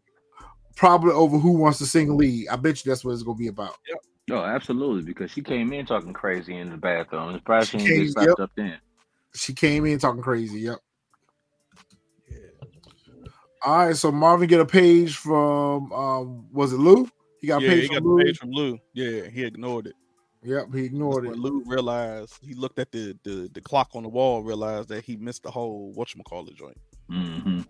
Probably over who wants to sing lead. I bet you that's what it's gonna be about. Oh, absolutely, because she came in talking crazy in the bathroom. It's probably She she came- yep. up then. She came in talking crazy. Yep. Yeah. All right, so Marvin get a page from um was it Lou? He got a page he from got Lou. page from Lou. Yeah, he ignored it. Yep, he ignored when it. Lou realized he looked at the, the the clock on the wall, realized that he missed the whole whatchamacallit joint. hmm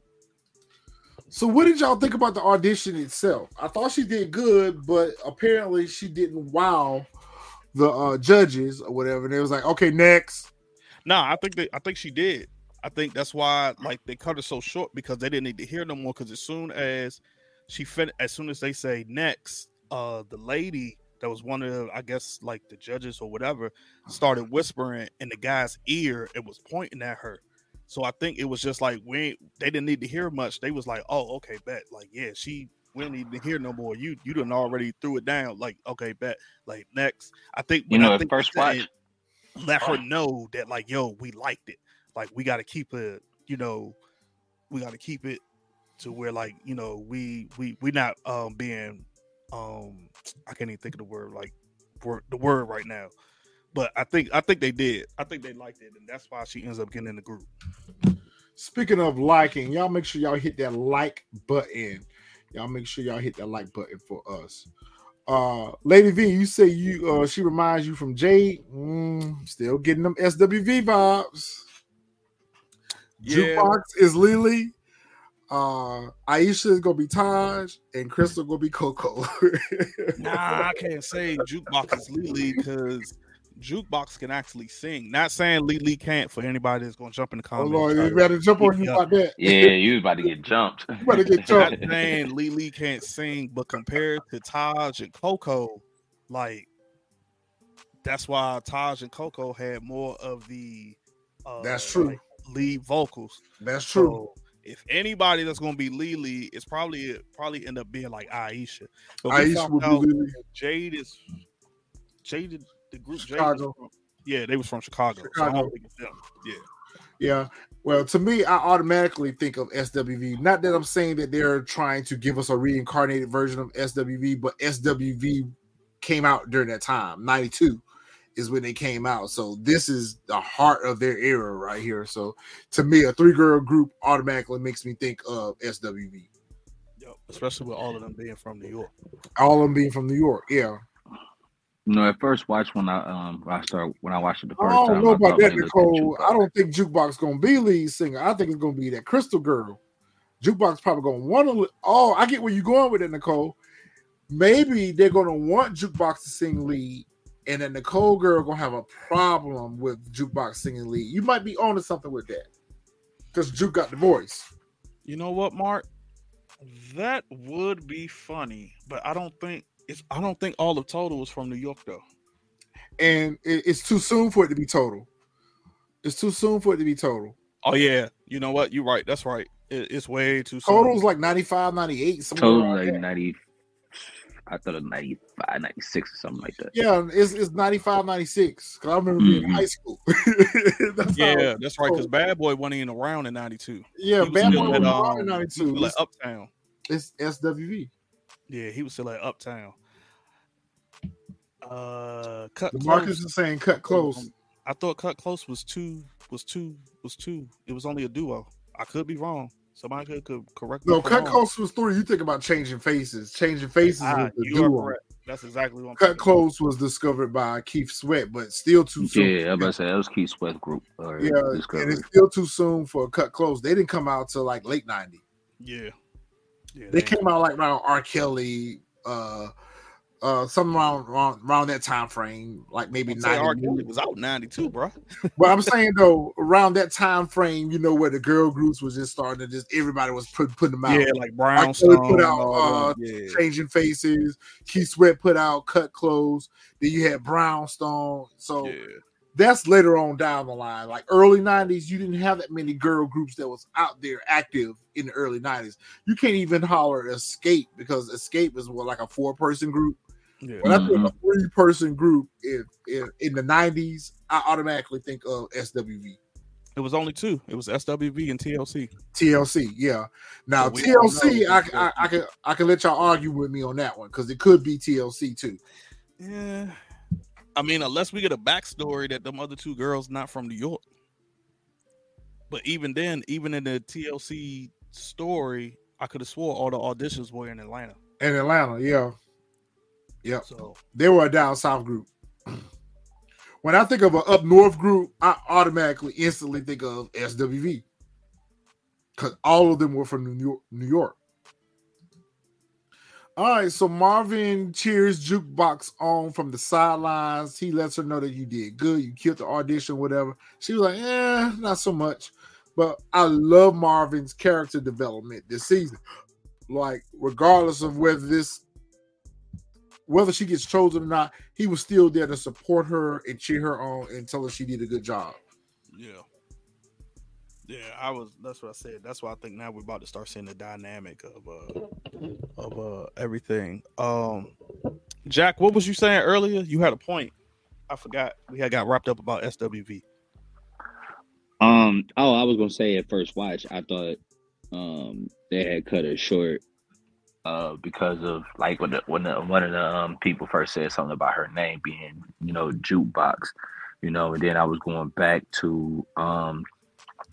So what did y'all think about the audition itself? I thought she did good, but apparently she didn't wow the uh judges or whatever. And it was like, okay, next. No, I think they, I think she did. I think that's why like they cut it so short because they didn't need to hear no more. Because as soon as she fin, as soon as they say next, uh, the lady that was one of the, I guess like the judges or whatever started whispering in the guy's ear and was pointing at her. So I think it was just like we ain't, they didn't need to hear much. They was like, oh, okay, bet. Like, yeah, she we don't need to hear no more. You you done already threw it down. Like, okay, bet. Like next, I think You know, I at think first said watch- it, let her know that like, yo, we liked it. Like, we got to keep it. You know, we got to keep it to where like you know we we we not um being um I can't even think of the word like word, the word right now. But I think I think they did. I think they liked it, and that's why she ends up getting in the group. Speaking of liking, y'all make sure y'all hit that like button. Y'all make sure y'all hit that like button for us. Uh Lady V, you say you uh she reminds you from Jade. Mm, still getting them SWV vibes. Yeah. Jukebox is Lily. Uh Aisha is gonna be Taj and Crystal gonna be Coco. (laughs) Nah, I can't say jukebox is Lily because jukebox can actually sing. Not saying Lily can't for anybody that's gonna jump in the Oh comments. Lord, you better jump on you it about that. Yeah, you was about to get jumped. You better get (laughs) not jumped. saying Lily can't sing, but compared to Taj and Coco, like that's why Taj and Coco had more of the uh, That's true. like, lead vocals. That's true. So if anybody that's gonna be Lily, it's probably probably end up being like Aisha. But Aisha found will be out Lily. Jade is Jade. The group Chicago. from- yeah, they was from Chicago. So I Chicago. don't think it's them. Yeah. Yeah. Well, to me, I automatically think of SWV. Not that I'm saying that they're trying to give us a reincarnated version of SWV, but SWV came out during that time. 92 is when they came out. So this is the heart of their era right here. So to me, a three girl group automatically makes me think of SWV. Yep. Especially with all of them being from New York. All of them being from New York. Yeah. You know, at first watch when I um when I start when I watched it the I first don't time. know I about that, maybe it was gonna Nicole. I don't think Jukebox gonna be lead singer. I think it's gonna be that Crystal Girl. Jukebox probably gonna want to. Oh, I get where you're going with it, Nicole. Maybe they're gonna want Jukebox to sing lead, and then Nicole Girl gonna have a problem with Jukebox singing lead. You might be onto something with that, because Juke got the voice. You know what, Mark? That would be funny, but I don't think it's. I don't think all of Total is from New York though. and it- it's too soon for it to be total. It's too soon for it to be total. Oh yeah, you know what? You're right. That's right. It, it's way too soon. Total's like 95, 98, somewhere Total around like there. 90 I thought it was 95, 96 or something like that. Yeah, it's, it's 95, 96. Because I remember being in Mhm. high school. (laughs) That's how- Yeah, that's right. Because. Bad Boy wasn't even around in '92. yeah, Bad Boy at, was um, around in 92. was Uptown. it's SWV. Yeah, he was still at Uptown. Uh, Kut Klose. Marcus is saying Kut Klose. Um, I thought Kut Klose was two. Was two. Was two. It was only a duo. I could be wrong. Somebody could, could correct me. No, cut wrong. close was three. You think about changing faces. Changing faces Ah, was the you are duo. correct. That's exactly what I'm Cut thinking. close was discovered by Keith Sweat, but still too soon. Yeah, I was about to say that was Keith Sweat group. Or Yeah, and it's still too soon for Kut Klose. They didn't come out till like late 90s. Yeah. Yeah. They came out like around R. Kelly, uh, uh, something around, around around that time frame, like maybe say R. ninety. Kelly was out '92, bro. But I'm saying though, around that time frame, you know, where the girl groups was just starting to just everybody was put, putting them out. Yeah, like Brownstone. put out, uh, yeah. Changing faces, Keith Sweat put out Kut Klose. Then you had Brownstone. So yeah. That's later on down the line. Like early 90s, you didn't have that many girl groups that was out there active in the early 90s. You can't even holler Xscape because Xscape is what like a four person group. Yeah. When I think a three person group in, in in the 90s, I automatically think of SWV. It was only two. It was SWV and TLC. TLC, yeah. Now But we TLC, know I, if I, I can I can let y'all argue with me on that one because it could be TLC too. Yeah. I mean, unless we get a backstory that them other two girls not from New York. But even then, even in the TLC story, I could have swore all the auditions were in Atlanta. In Atlanta, yeah, Yep. So they were a down south group. (clears throat) When I think of an up north group, I automatically instantly think of SWV because all of them were from New York. New York. All right, so Marvin cheers jukebox on from the sidelines. He lets her know that you did good, you killed the audition, whatever. She was like, "Eh, not so much." But I love Marvin's character development this season. Like, regardless of whether this whether she gets chosen or not, he was still there to support her and cheer her on and tell her she did a good job. yeah. Yeah, I was that's what I said. That's why I think now we're about to start seeing the dynamic of uh of uh everything. Um Jack, what was you saying earlier? You had a point. I forgot. We had got wrapped up about SWV. Um. Oh, I was gonna say at first watch, I thought um they had cut it short, uh, because of like when the, when the, one of the um people first said something about her name being you know jukebox, you know, and then I was going back to um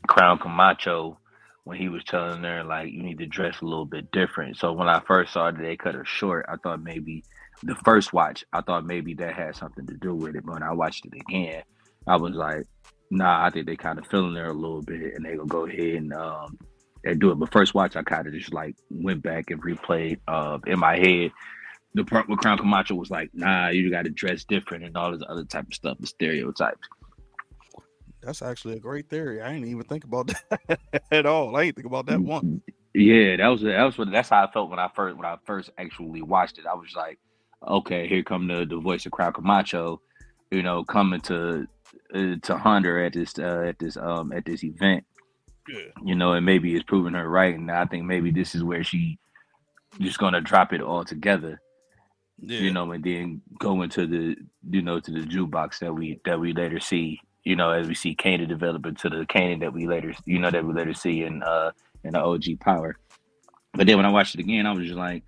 Crown Camacho when he was telling her like you need to dress a little bit different. So when I first saw that they cut her short, I thought maybe the first watch, I thought maybe that had something to do with it. But when I watched it again, I was like, nah, I think they kind of feeling her a little bit, and they gonna go ahead and um and do it. But first watch, I kind of just like went back and replayed uh in my head. The part where Crown Camacho was like, "Nah, you got to dress different," and all this other type of stuff, the stereotypes. That's actually a great theory. I didn't even think about (laughs) that at all. I didn't think about that one. Yeah, that was that was what that's how I felt when I first when I first actually watched it. I was like, okay, here come the the voice of Crown Camacho, you know, coming to uh, to Hunter at this uh, at this um at this event, Yeah. You know, and maybe it's proving her right. And I think maybe this is where she just gonna drop it all together. Yeah. You know, and then go into the you know to the jukebox that we that we later see. You know, as we see Kanan develop into the Kanan that we later you know that we later see in uh in the OG Power. But then when I watched it again, I was just like,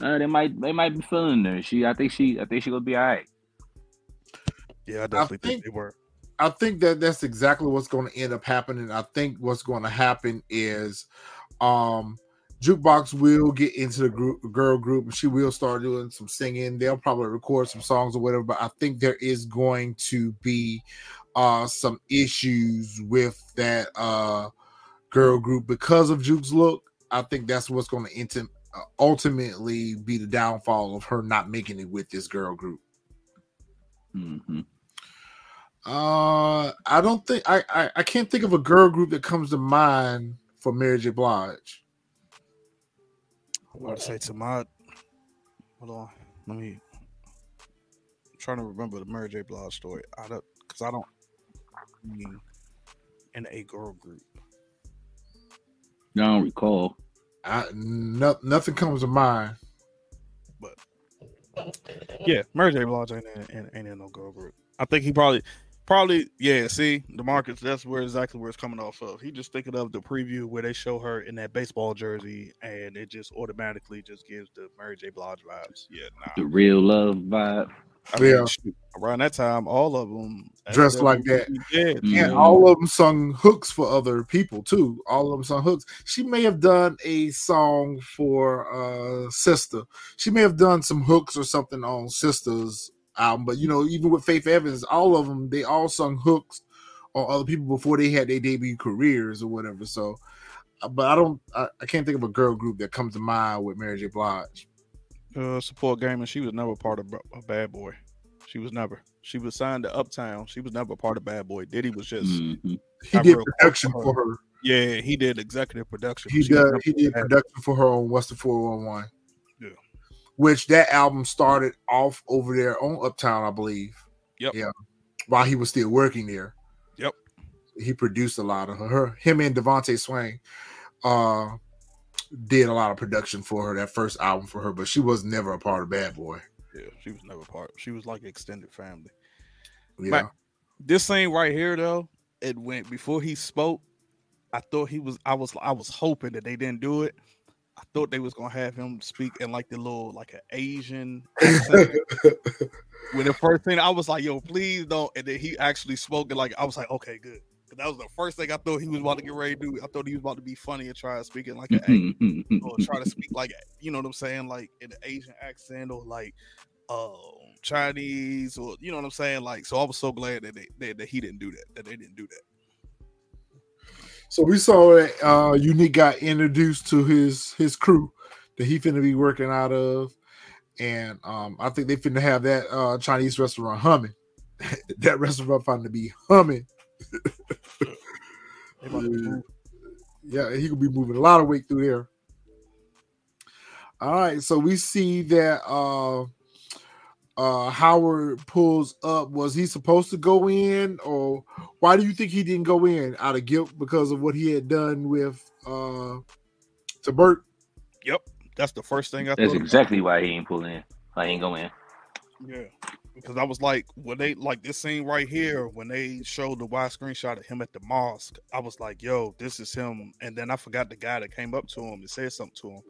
uh, they might they might be feeling her. She I think she I think she gonna be all right. Yeah, I definitely think, think- they were. I think that that's exactly what's going to end up happening. I think what's going to happen is, um, Jukebox will get into the group, girl group, and she will start doing some singing. They'll probably record some songs or whatever. But I think there is going to be, uh, some issues with that uh girl group because of Juke's look. I think that's what's going to uh, ultimately be the downfall of her not making it with this girl group. hmm Uh, I don't think I, I I can't think of a girl group that comes to mind for Mary J. Blige. I'm about to say to my hold on. Let me I'm trying to remember the Mary J. Blige story. I don't because I don't mean in a girl group. I don't recall. I no, nothing comes to mind. But Yeah, Mary J. Blige ain't in, ain't, ain't in no girl group. I think he probably probably yeah, see the markets that's where exactly where it's coming off of. He just thinking of the preview where they show her in that baseball jersey and it just automatically just gives the Mary J. Blige vibes. Yeah, The real love vibe. I mean, Yeah. shoot, around that time, all of them Dressed like that. Yeah, Mhm. And all of them sung hooks for other people too. All of them sung hooks. She may have done a song for uh Sister. She may have done some hooks or something on Sister's album. But you know, even with Faith Evans, all of them they all sung hooks on other people before they had their debut careers or whatever. So, uh, but I don't, I, I can't think of a girl group that comes to mind with Mary J. Blige. uh, support game, and she was never part of B- a Bad Boy. She was never. She was signed to Uptown. She was never part of Bad Boy. Diddy was just Mhm. He did real production close for her. yeah. He did executive production. He She was did. He did Bad production for her on What's the Four One One. Which that album started off over there on Uptown, I believe. Yep. Yeah. While he was still working there. Yep. He produced a lot of her. him and DeVante Swing uh did a lot of production for her, that first album for her, but she was never a part of Bad Boy. Yeah, she was never part. She was like extended family. Yeah. This thing right here, though, it went before he spoke. I thought he was. I was. I was hoping that they didn't do it. I thought they was gonna have him speak in like the little like an Asian accent. (laughs) when the first thing I was like, "Yo, please don't," and then he actually spoke, and like I was like, "Okay, good." that was the first thing I thought he was about to get ready to do. I thought he was about to be funny and try to speak in like an Mm-hmm. or try to speak like you know what I'm saying, like in an Asian accent or like uh Chinese or you know what I'm saying. Like, so I was so glad that they, that, that he didn't do that. That they didn't do that. So we saw that uh Unique got introduced to his his crew that he finna be working out of. And um I think they finna have that uh Chinese restaurant humming. (laughs) that restaurant finna be humming. They Yeah. move. Yeah, he could be moving a lot of weight through there. All right, so we see that uh uh Howard pulls up. Was he supposed to go in, or why do you think he didn't go in out of guilt because of what he had done with uh to Bert? Yep, that's the first thing I That's thought. about. exactly why he ain't pull in. Why he ain't go in. Yeah, because I was like, when they like this scene right here, when they showed the wide screenshot of him at the mosque, I was like, yo, this is him. And then I forgot the guy that came up to him and said something to him.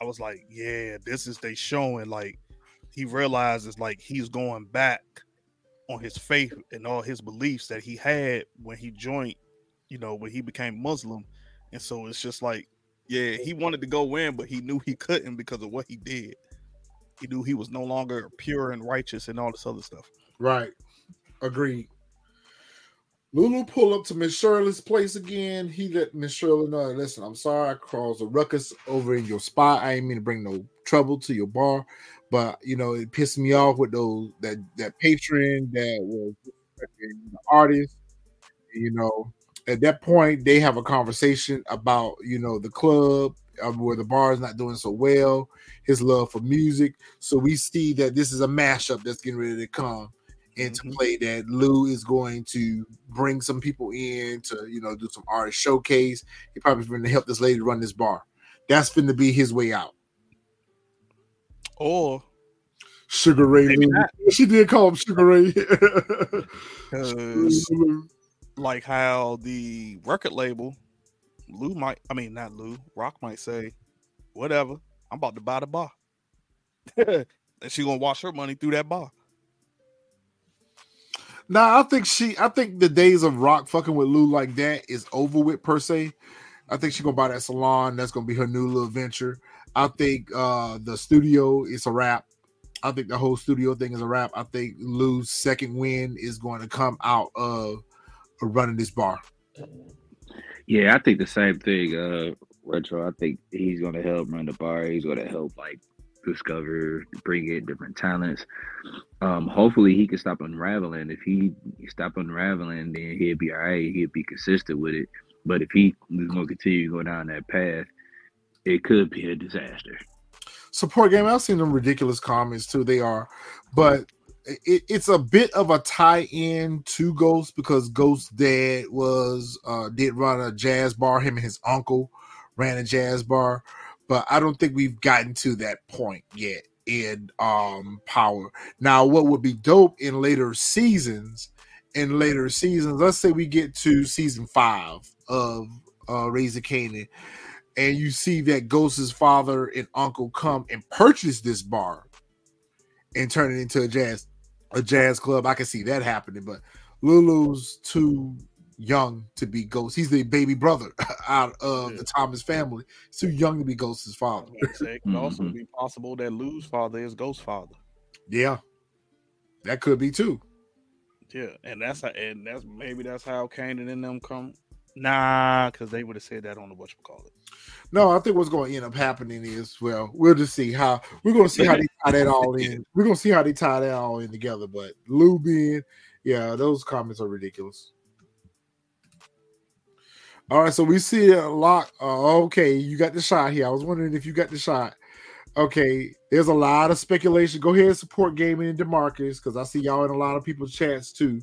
I was like, yeah, this is they showing like he realizes like he's going back on his faith and all his beliefs that he had when he joined, you know, when he became Muslim. And so it's just like, yeah, he wanted to go in, but he knew he couldn't because of what he did. He knew he was no longer pure and righteous and all this other stuff. Right. Agreed. Lulu pull up to Miss Shirley's place again. He let Miss Shirley know, listen, I'm sorry I caused a ruckus over in your spot. I ain't mean to bring no trouble to your bar, but you know, it pissed me off with those that that patron that was the artist. You know, at that point, they have a conversation about you know the club um, where the bar is not doing so well. His love for music. So we see that this is a mashup that's getting ready to come into Mhm. play that Lou is going to bring some people in to you know do some artist showcase. He probably going to help this lady run this bar. That's going to be his way out. Or Sugar Ray Lou. She did call him Sugar Ray. (laughs) like how the record label, Lou might, I mean not Lou, Raq might say, whatever, I'm about to buy the bar, (laughs) and she gonna wash her money through that bar. Nah, I think she. I think the days of Raq fucking with Lou like that is over with per se. I think she gonna buy that salon. That's gonna be her new little venture. I think uh the studio is a wrap. I think the whole studio thing is a wrap. I think Lou's second win is going to come out of running this bar. Yeah, I think the same thing, uh, Retro. I think he's gonna help run the bar. He's gonna help like discover, bring in different talents. Um, hopefully he can stop unraveling. If he stop unraveling, then he'll be all right. He'll be consistent with it. But if he is gonna continue going down that path, it could be a disaster. support game. I've seen them ridiculous comments too. They are, but it, it's a bit of a tie-in to Ghost because Ghost's dad was uh did run a jazz bar. Him and his uncle ran a jazz bar, but I don't think we've gotten to that point yet in um Power. Now, what would be dope in later seasons? In later seasons, let's say we get to season five of uh Raising Kanan and you see that Ghost's father and uncle come and purchase this bar and turn it into a jazz a jazz club. I can see that happening, but Lulu's too young to be Ghost. He's the baby brother (laughs) out of the Thomas family. He's too young to be Ghost's father. Like (laughs) It could also Mhm. be possible that Lou's father is Ghost father. Yeah, that could be too. Yeah, and that's how, and that's maybe that's how Kanan and them come. Nah, because they would have said that on the what you call it. No, I think what's going to end up happening is well, we'll just see how we're going to see how they tie that all in. We're going to see how they tie that all in together. But Lou being, yeah, those comments are ridiculous. All right, so we see a lot. Uh, okay, you got the shot here. I was wondering if you got the shot. Okay, there's a lot of speculation. Go ahead and support gaming and Demarcus because I see y'all in a lot of people's chats too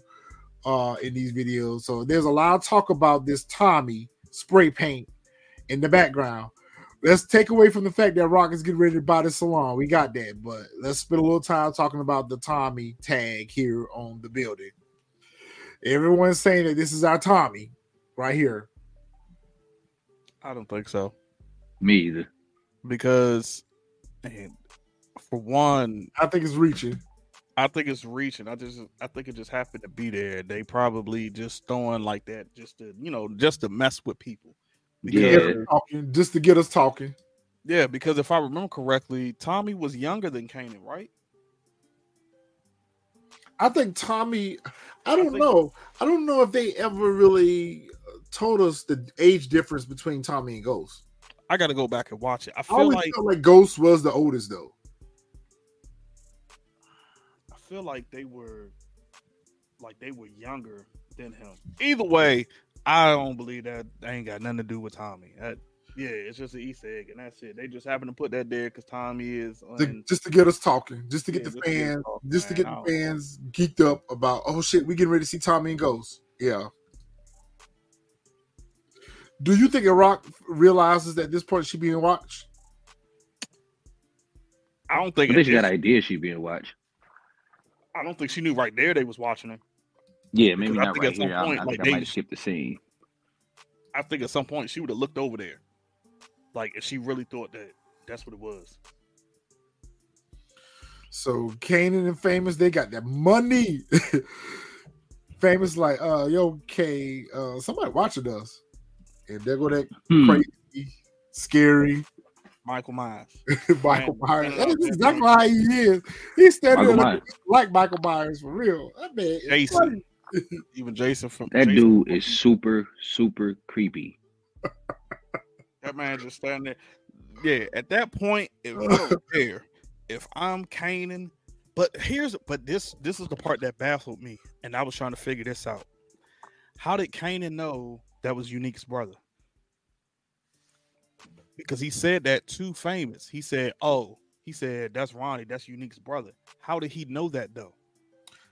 uh in these videos. So there's a lot of talk about this Tommy spray paint in the background. Let's take away from the fact that Raq is getting ready to buy the salon. We got that, but let's spend a little time talking about the Tommy tag here on the building. Everyone's saying that this is our Tommy right here. I don't think so Me either. because, and for one, I think it's reaching. I think it's reaching. I just, I think it just happened to be there. They probably just throwing like that just to, you know, just to mess with people. Because, Yeah. Talking, just to get us talking. yeah, because if I remember correctly, Tommy was younger than Kanan, right? I think Tommy. I don't think- know. I don't know if they ever really told us the age difference between Tommy and Ghost. I got to go back and watch it. I I feel always like felt like Ghost was the oldest though. I feel like they were like they were younger than him. Either way, I don't believe that they ain't got nothing to do with Tommy. That, yeah, it's just an Easter egg, and that's it. They just happen to put that there because Tommy is to- on. just to get us talking, just to get Yeah, the just to get fans, talking, just to get I the fans geeked up about. Oh shit, we getting ready to see Tommy and Ghost. Yeah. Do you think Raq realizes that at this point she being watched? I don't think. I think. think she got it's- idea she being watched. I don't think she knew right there they was watching her. Yeah, maybe Because I think right at some here. Point, I like, think I they- might have skipped the scene. I think at some point she would have looked over there, like if she really thought that that's what it was. So Kanan and Famous, they got that money. (laughs) Famous like, uh, yo, K, uh, somebody watching us. And there go that Hmm. crazy, scary Michael Myers. (laughs) Michael Man, Myers. man, That is exactly man. how he is. He's standing Michael there like Michael Myers for real. That man Jason. (laughs) Even Jason from That Jason dude is super, super creepy. (laughs) That man just standing there. Yeah, at that point, if I don't care if I'm Kanan, but here's but this this is the part that baffled me, and I was trying to figure this out. How did Kanan know that was Unique's brother? Because he said that to famous. He said, "Oh, he said that's Ronnie, that's Unique's brother." How did he know that though?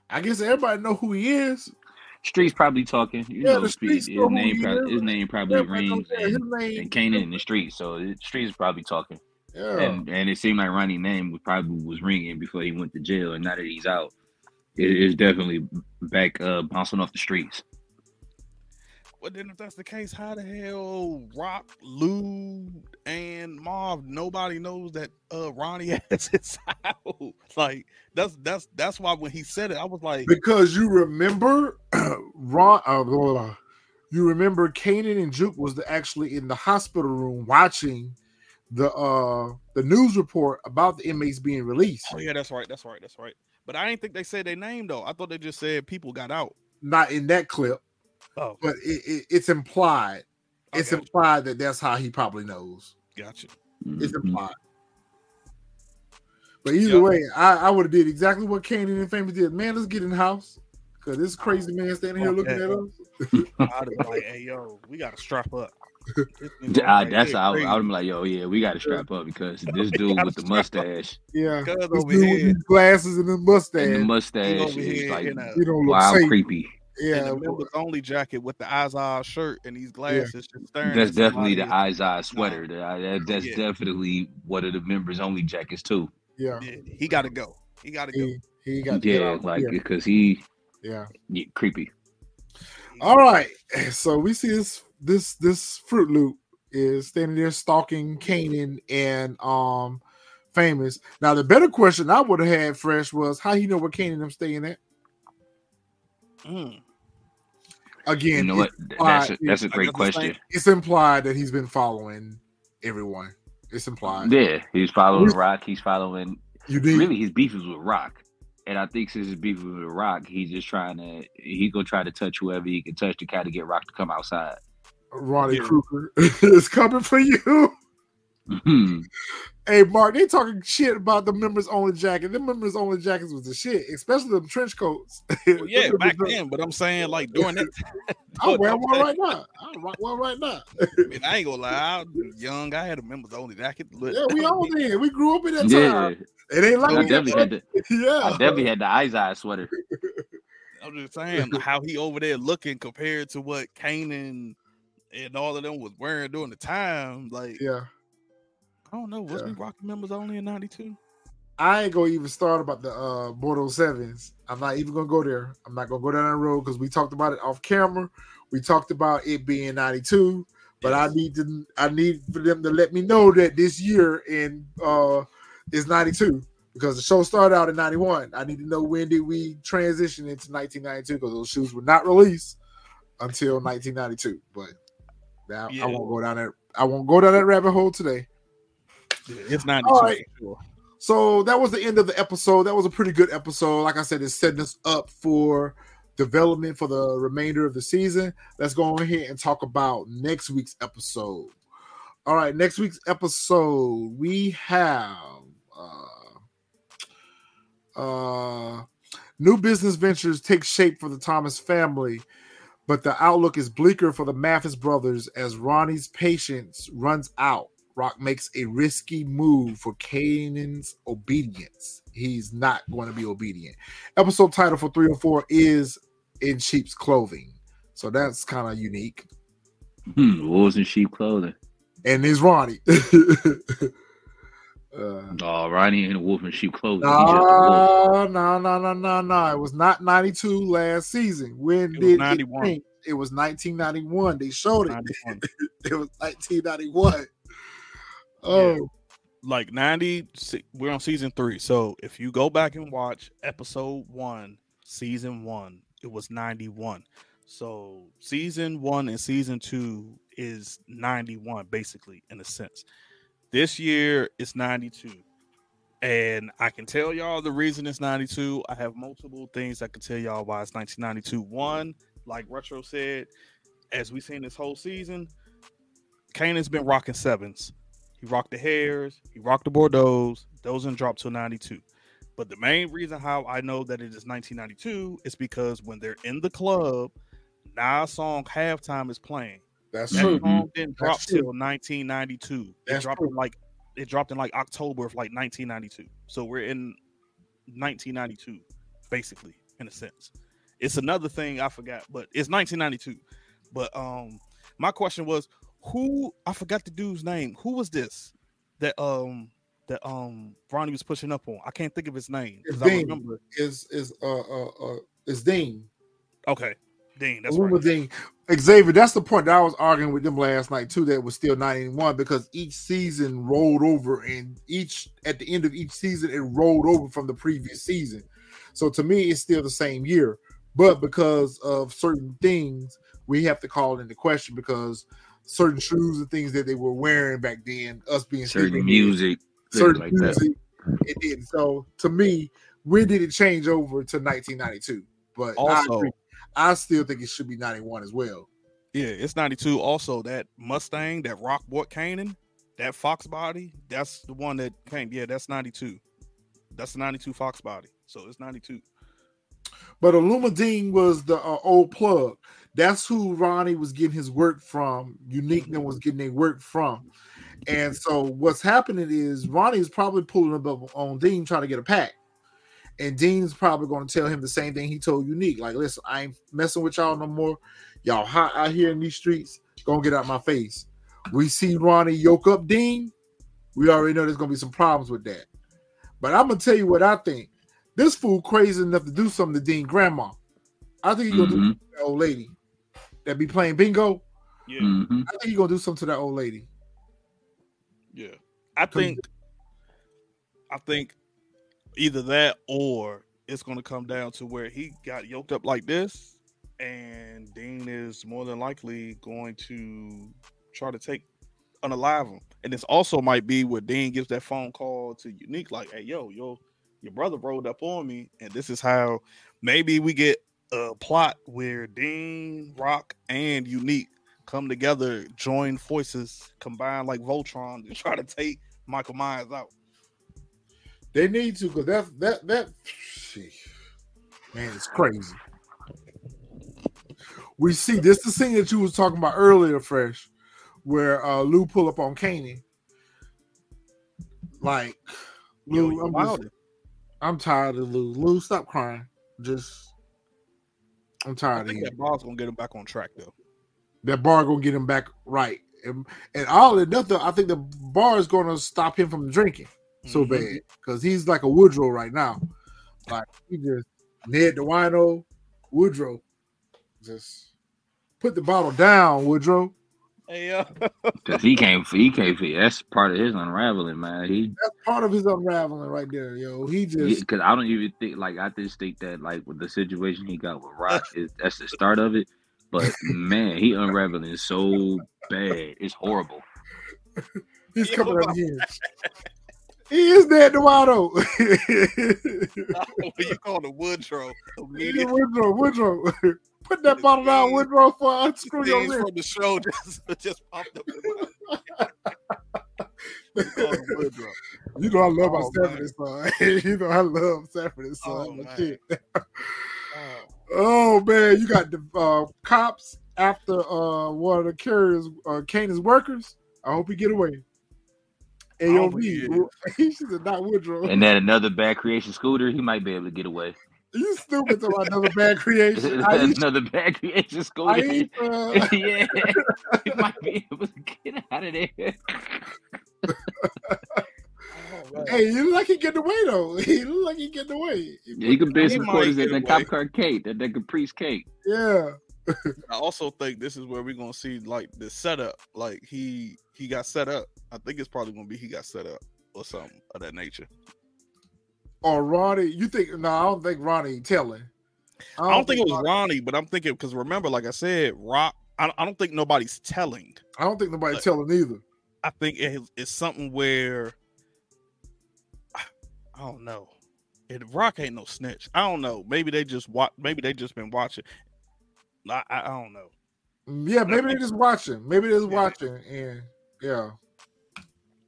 I guess everybody know who he is. Streets probably talking. You Yeah, know, the streets his name he probably is. his name probably Everybody rings. His and, name- and Kanan in the streets. So the streets probably talking. Yeah. And and it seemed like Ronnie's name was probably was ringing before he went to jail, and now that he's out, it is definitely back uh, bouncing off the streets. But then if that's the case, how the hell Raq, Lou, and Marv, nobody knows that uh Ronnie (laughs) has his out. Like that's that's that's why when he said it, I was like, because you remember (clears throat) Ron uh, blah, blah, you remember Kanan and Juke was the, actually in the hospital room watching the uh the news report about the inmates being released. Oh yeah, that's right, that's right, that's right. But I didn't think they said their name though. I thought they just said people got out. Not in that clip, Oh, but it, it, it's implied. It's Okay. implied that that's how he probably knows. gotcha. It's Mhm. implied. But either Yep. way, I, I would have did exactly what Kanan and Famous did. Man, let's get in the house. Cause this crazy man standing here looking at us. (laughs) I'd have like, hey yo, we gotta strap up. This nigga D- I, right that's here how I, I would be like, yo, yeah, we got to strap up because (laughs) this dude with the strap up. mustache Yeah. This dude with here, these glasses and the mustache. and the mustache over is here like you don't look wild safe. creepy. Yeah, in the members only jacket with the Izod shirt and these glasses just staring. That's definitely the somebody. eyes eye sweater. That- that- that's Yeah. definitely one of the members only jackets too. yeah. Yeah, he gotta go. He gotta go. He, he got to get Yeah, like yeah. because he yeah. yeah, creepy. All right. So we see this this this Fruit Loop is standing there stalking Kanan and um famous. Now the better question I would have had fresh was how he know where Kanan them staying at. Mm. Again, You know what? That's a, that's a I great got the same- question. It's implied that he's been following everyone. It's implied. Yeah, he's following Raq. He's following. You need Really, his beef is with Raq, and I think since his beef is with Raq, he's just trying to. He gonna try to touch whoever he can touch to kind of get Raq to come outside. Ronnie Yeah. Krueger (laughs) is coming for you. Mhm. Hey Mark, they talking shit about the members only jacket. The members only jackets was the shit, especially them trench coats. (laughs) Well, yeah, back then, but I'm saying like (laughs) during that. I (laughs) wear one that- right now. I rock one right now. I mean, I ain't gonna lie. I was young. I had a members only jacket. Look, Yeah, we all did. We grew up in that Yeah, time. It ain't like I definitely had the. yeah. I yeah. definitely had the eyes eye sweater. I'm just saying how he over there looking compared to what Kanan and all of them was wearing during the time. Like Yeah. I don't know. Was Yeah. we rocking members only in '92? I ain't gonna even start about the uh Bordeaux Sevens. I'm not even gonna go there. I'm not gonna go down that road because we talked about it off camera. We talked about it being 92, but I need to I need for them to let me know that this year in uh is 92 because the show started out in 91. I need to know when did we transition into 1992 because those shoes were not released until 1992. But now Yeah. I won't go down that I won't go down that rabbit hole today. It's '92. All right. sure. So that was the end of the episode. That was a pretty good episode. Like I said, it's setting us up for development for the remainder of the season. Let's go on ahead and talk about next week's episode. All right, next week's episode we have uh, uh, new business ventures take shape for the Thomas family, but the outlook is bleaker for the Mathis brothers as Ronnie's patience runs out. Raq makes a risky move for Kanan's obedience. He's not going to be obedient. Episode title for 304 is In Sheep's Clothing. So that's kind of unique. Hmm, wolves in sheep clothing. And it's Ronnie. (laughs) uh, Oh, Ronnie ain't a wolf in sheep clothing. He's just a wolf. no, no, no, no, no, no. It was not 92 last season. When It was did 91. it? It was 1991. They showed it. 91. (laughs) It was 1991. Oh, like 90 we're on season three. So if you go back and watch episode one season one it was 91 so season one and season two is 91 basically in a sense. This year it's 92 and i can tell y'all the reason it's 92 i have multiple things i can tell y'all why it's 1992 one like retro said as we've seen this whole season kanan's been rocking sevens he rocked the Hares, he rocked the Bordeaux's. Those didn't drop till 92. But the main reason how I know that it is 1992 is because when they're in the club, Nas song halftime is playing. that's That true. song didn't drop That's true. till 1992. It That's dropped true. in like it dropped in like October of like 1992. So we're in 1992, basically. in a sense. It's another thing I forgot, but it's 1992. But um, my question was, who I forgot the dude's name. Who was this that um that um Ronnie was pushing up on? I can't think of his name It's Dean. remember. Is is uh uh uh is Dean. Okay, Dean. That's Aluma right. Dean. Xavier, that's the point that I was arguing with them last night too. That was still 91 because each season rolled over, and each at the end of each season it rolled over from the previous season. So to me, it's still the same year, but because of certain things, we have to call it into question because certain shoes and things that they were wearing back then, us being Certain sneakerheads, music, certain like that. music, it did. So to me, when did it change over to 1992? But I, Also- agree. I still think it should be 91 as well. Yeah, it's 92. Also, that Mustang, that Rock Rockport Kanan, that Fox body, that's the one that came. Yeah, that's 92. That's the 92 Fox body. So it's 92. But Illuminine was the uh, old plug. That's who Ronnie was getting his work from. Unique was getting their work from. And so what's happening is Ronnie is probably pulling up on Dean trying to get a pack. And Dean's probably going to tell him the same thing he told Unique. Like, listen, I ain't messing with y'all no more. Y'all hot out here in these streets. Gonna get out my face. We see Ronnie yoke up Dean. We already know there's gonna be some problems with that. But I'm gonna tell you what I think. This fool crazy enough to do something to Dean grandma. I think he's gonna do Mhm, to that old lady that be playing bingo. Yeah, mhm. I think he's gonna do something to that old lady. yeah. I think, I think either that or it's going to come down to where he got yoked up like this, and Dean is more than likely going to try to take unalive him. And this also might be where Dean gives that phone call to Unique, like, "Hey, yo, yo, your brother rolled up on me, and this is how maybe we get a plot where Dean, Rock, and Unique come together, join forces, combine like Voltron to try to take Michael Myers out." They need to because that that that man, it's crazy. We see this the scene that you was talking about earlier, fresh, where uh Lou pull up on Caney. Like Lou, you I'm, just- I'm tired of Lou. Lou, stop crying. Just I'm I tired of think you. that bar's gonna get him back on track though. That bar gonna get him back right. And, and all and nothing, I think the bar is gonna stop him from drinking so Mhm. bad because he's like a Woodrow right now. Like he just Ned the Wino, Woodrow. Just put the bottle down, Woodrow. Hey, uh, (laughs) Cause he can't, he can't. That's part of his unraveling, man. He, That's part of his unraveling right there, yo. He just because I don't even think like I just think that like with the situation he got with Raq (laughs) is that's the start of it. But man, he unraveling so bad. It's horrible. (laughs) he's coming up again. He is Ned the Wino. (laughs) you call the Woodrow? Immediately Woodrow, Woodrow. (laughs) Put that bottle down, Woodrow, for I unscrew your wrist. from the show (laughs) just, just popped up. You know I love my Oh, Stephanie son. you know I love Stephanie son. Oh. Oh, Oh man, you got the uh, cops after uh, one of the carriers, uh, Kanan's workers. I hope he get away. Don't think he AOV, he should have not Woodrow. And then another bad creation scooter, he might be able to get away. you stupid to another bad creation. (laughs) I used, another bad creation scooter. used, uh, (laughs) yeah, he might be able to get out of there. (laughs) hey, you look like he getting away though. He look like he getting away. Yeah, you can build He some might quarters get that cop car cake, that, that Caprice cake. Yeah. I also think this is where we're gonna see like the setup. Like he he got set up. I think it's probably gonna be he got set up or something of that nature. Or Ronnie, you think? No, I don't think Ronnie telling. I don't think it was Ronnie, but I'm thinking because remember, like I said, Raq. I, I don't think nobody's telling. I don't think nobody But- telling either. I think it, it's something where I don't know. It Raq ain't no snitch. I don't know. Maybe they just watch. Maybe they just been watching. I, I, don't know. Mm, Yeah, maybe they're just watching. Maybe they're just Yeah. watching, and yeah,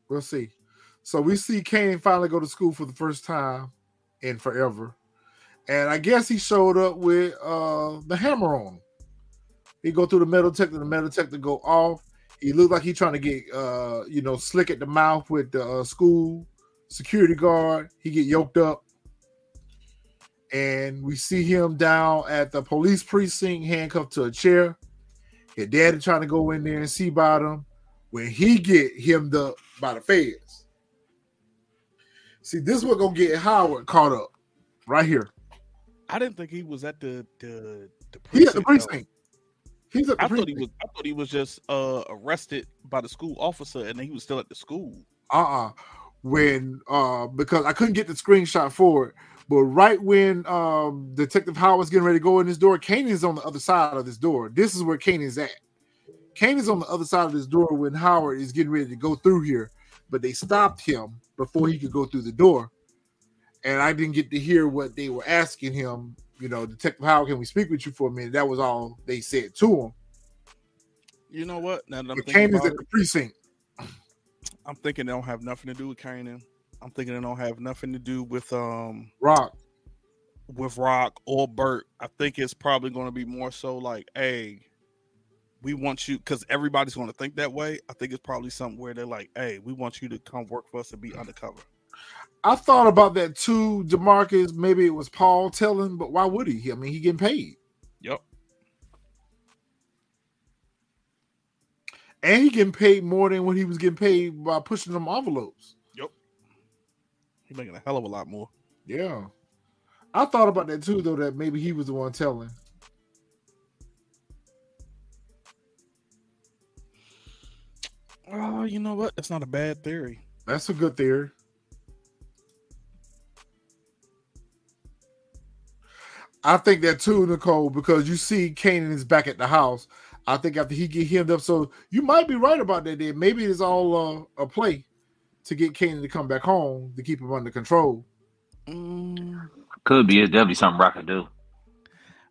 we'll see. So we see Kane finally go to school for the first time in forever, and I guess he showed up with uh the hammer on him. He go through the metal detector, the metal detector go off. He looked like he trying to get uh you know slick at the mouth with the uh, school security guard. He get yoked up, and we see him down at the police precinct, handcuffed to a chair. His daddy trying to go in there and see about him. When he get hemmed up by the feds. See, this what gonna get Howard caught up right here. I didn't think he was at the the, the He at the though. precinct. He's at the I thought he was. I thought he was just uh arrested by the school officer, and then he was still at the school. uh-uh when uh because I couldn't get the screenshot for it, but right when um Detective Howard's getting ready to go in this door, Kanan's on the other side of this door. This is where Kanan's at. Kanan's on the other side of this door when Howard is getting ready to go through here, but they stopped him before he could go through the door. And I didn't get to hear what they were asking him. You know, Detective Howard, can we speak with you for a minute? That was all they said to him. You know what? Now that I'm Kanan's at the precinct. I'm thinking they don't have nothing to do with Kanan. I'm thinking they don't have nothing to do with um Raq. with Raq or Bert. I think it's probably going to be more so like, hey, we want you because everybody's going to think that way. I think it's probably something where they're like, hey, we want you to come work for us and be undercover. I thought about that too, Demarcus. Maybe it was Paul telling, but why would he? I mean, he getting paid, Yep. and he getting paid more than what he was getting paid by pushing them envelopes. He's making a hell of a lot more. Yeah, I thought about that too, though. That maybe he was the one telling. Oh, you know what? That's not a bad theory. That's a good theory. I think that too, Nicole, because you see Kanan is back at the house. I think after he get hemmed up, so you might be right about that. Then maybe it's all uh, a play to get Kanan to come back home to keep him under control. Mm, Could be. It's definitely something Raq could do.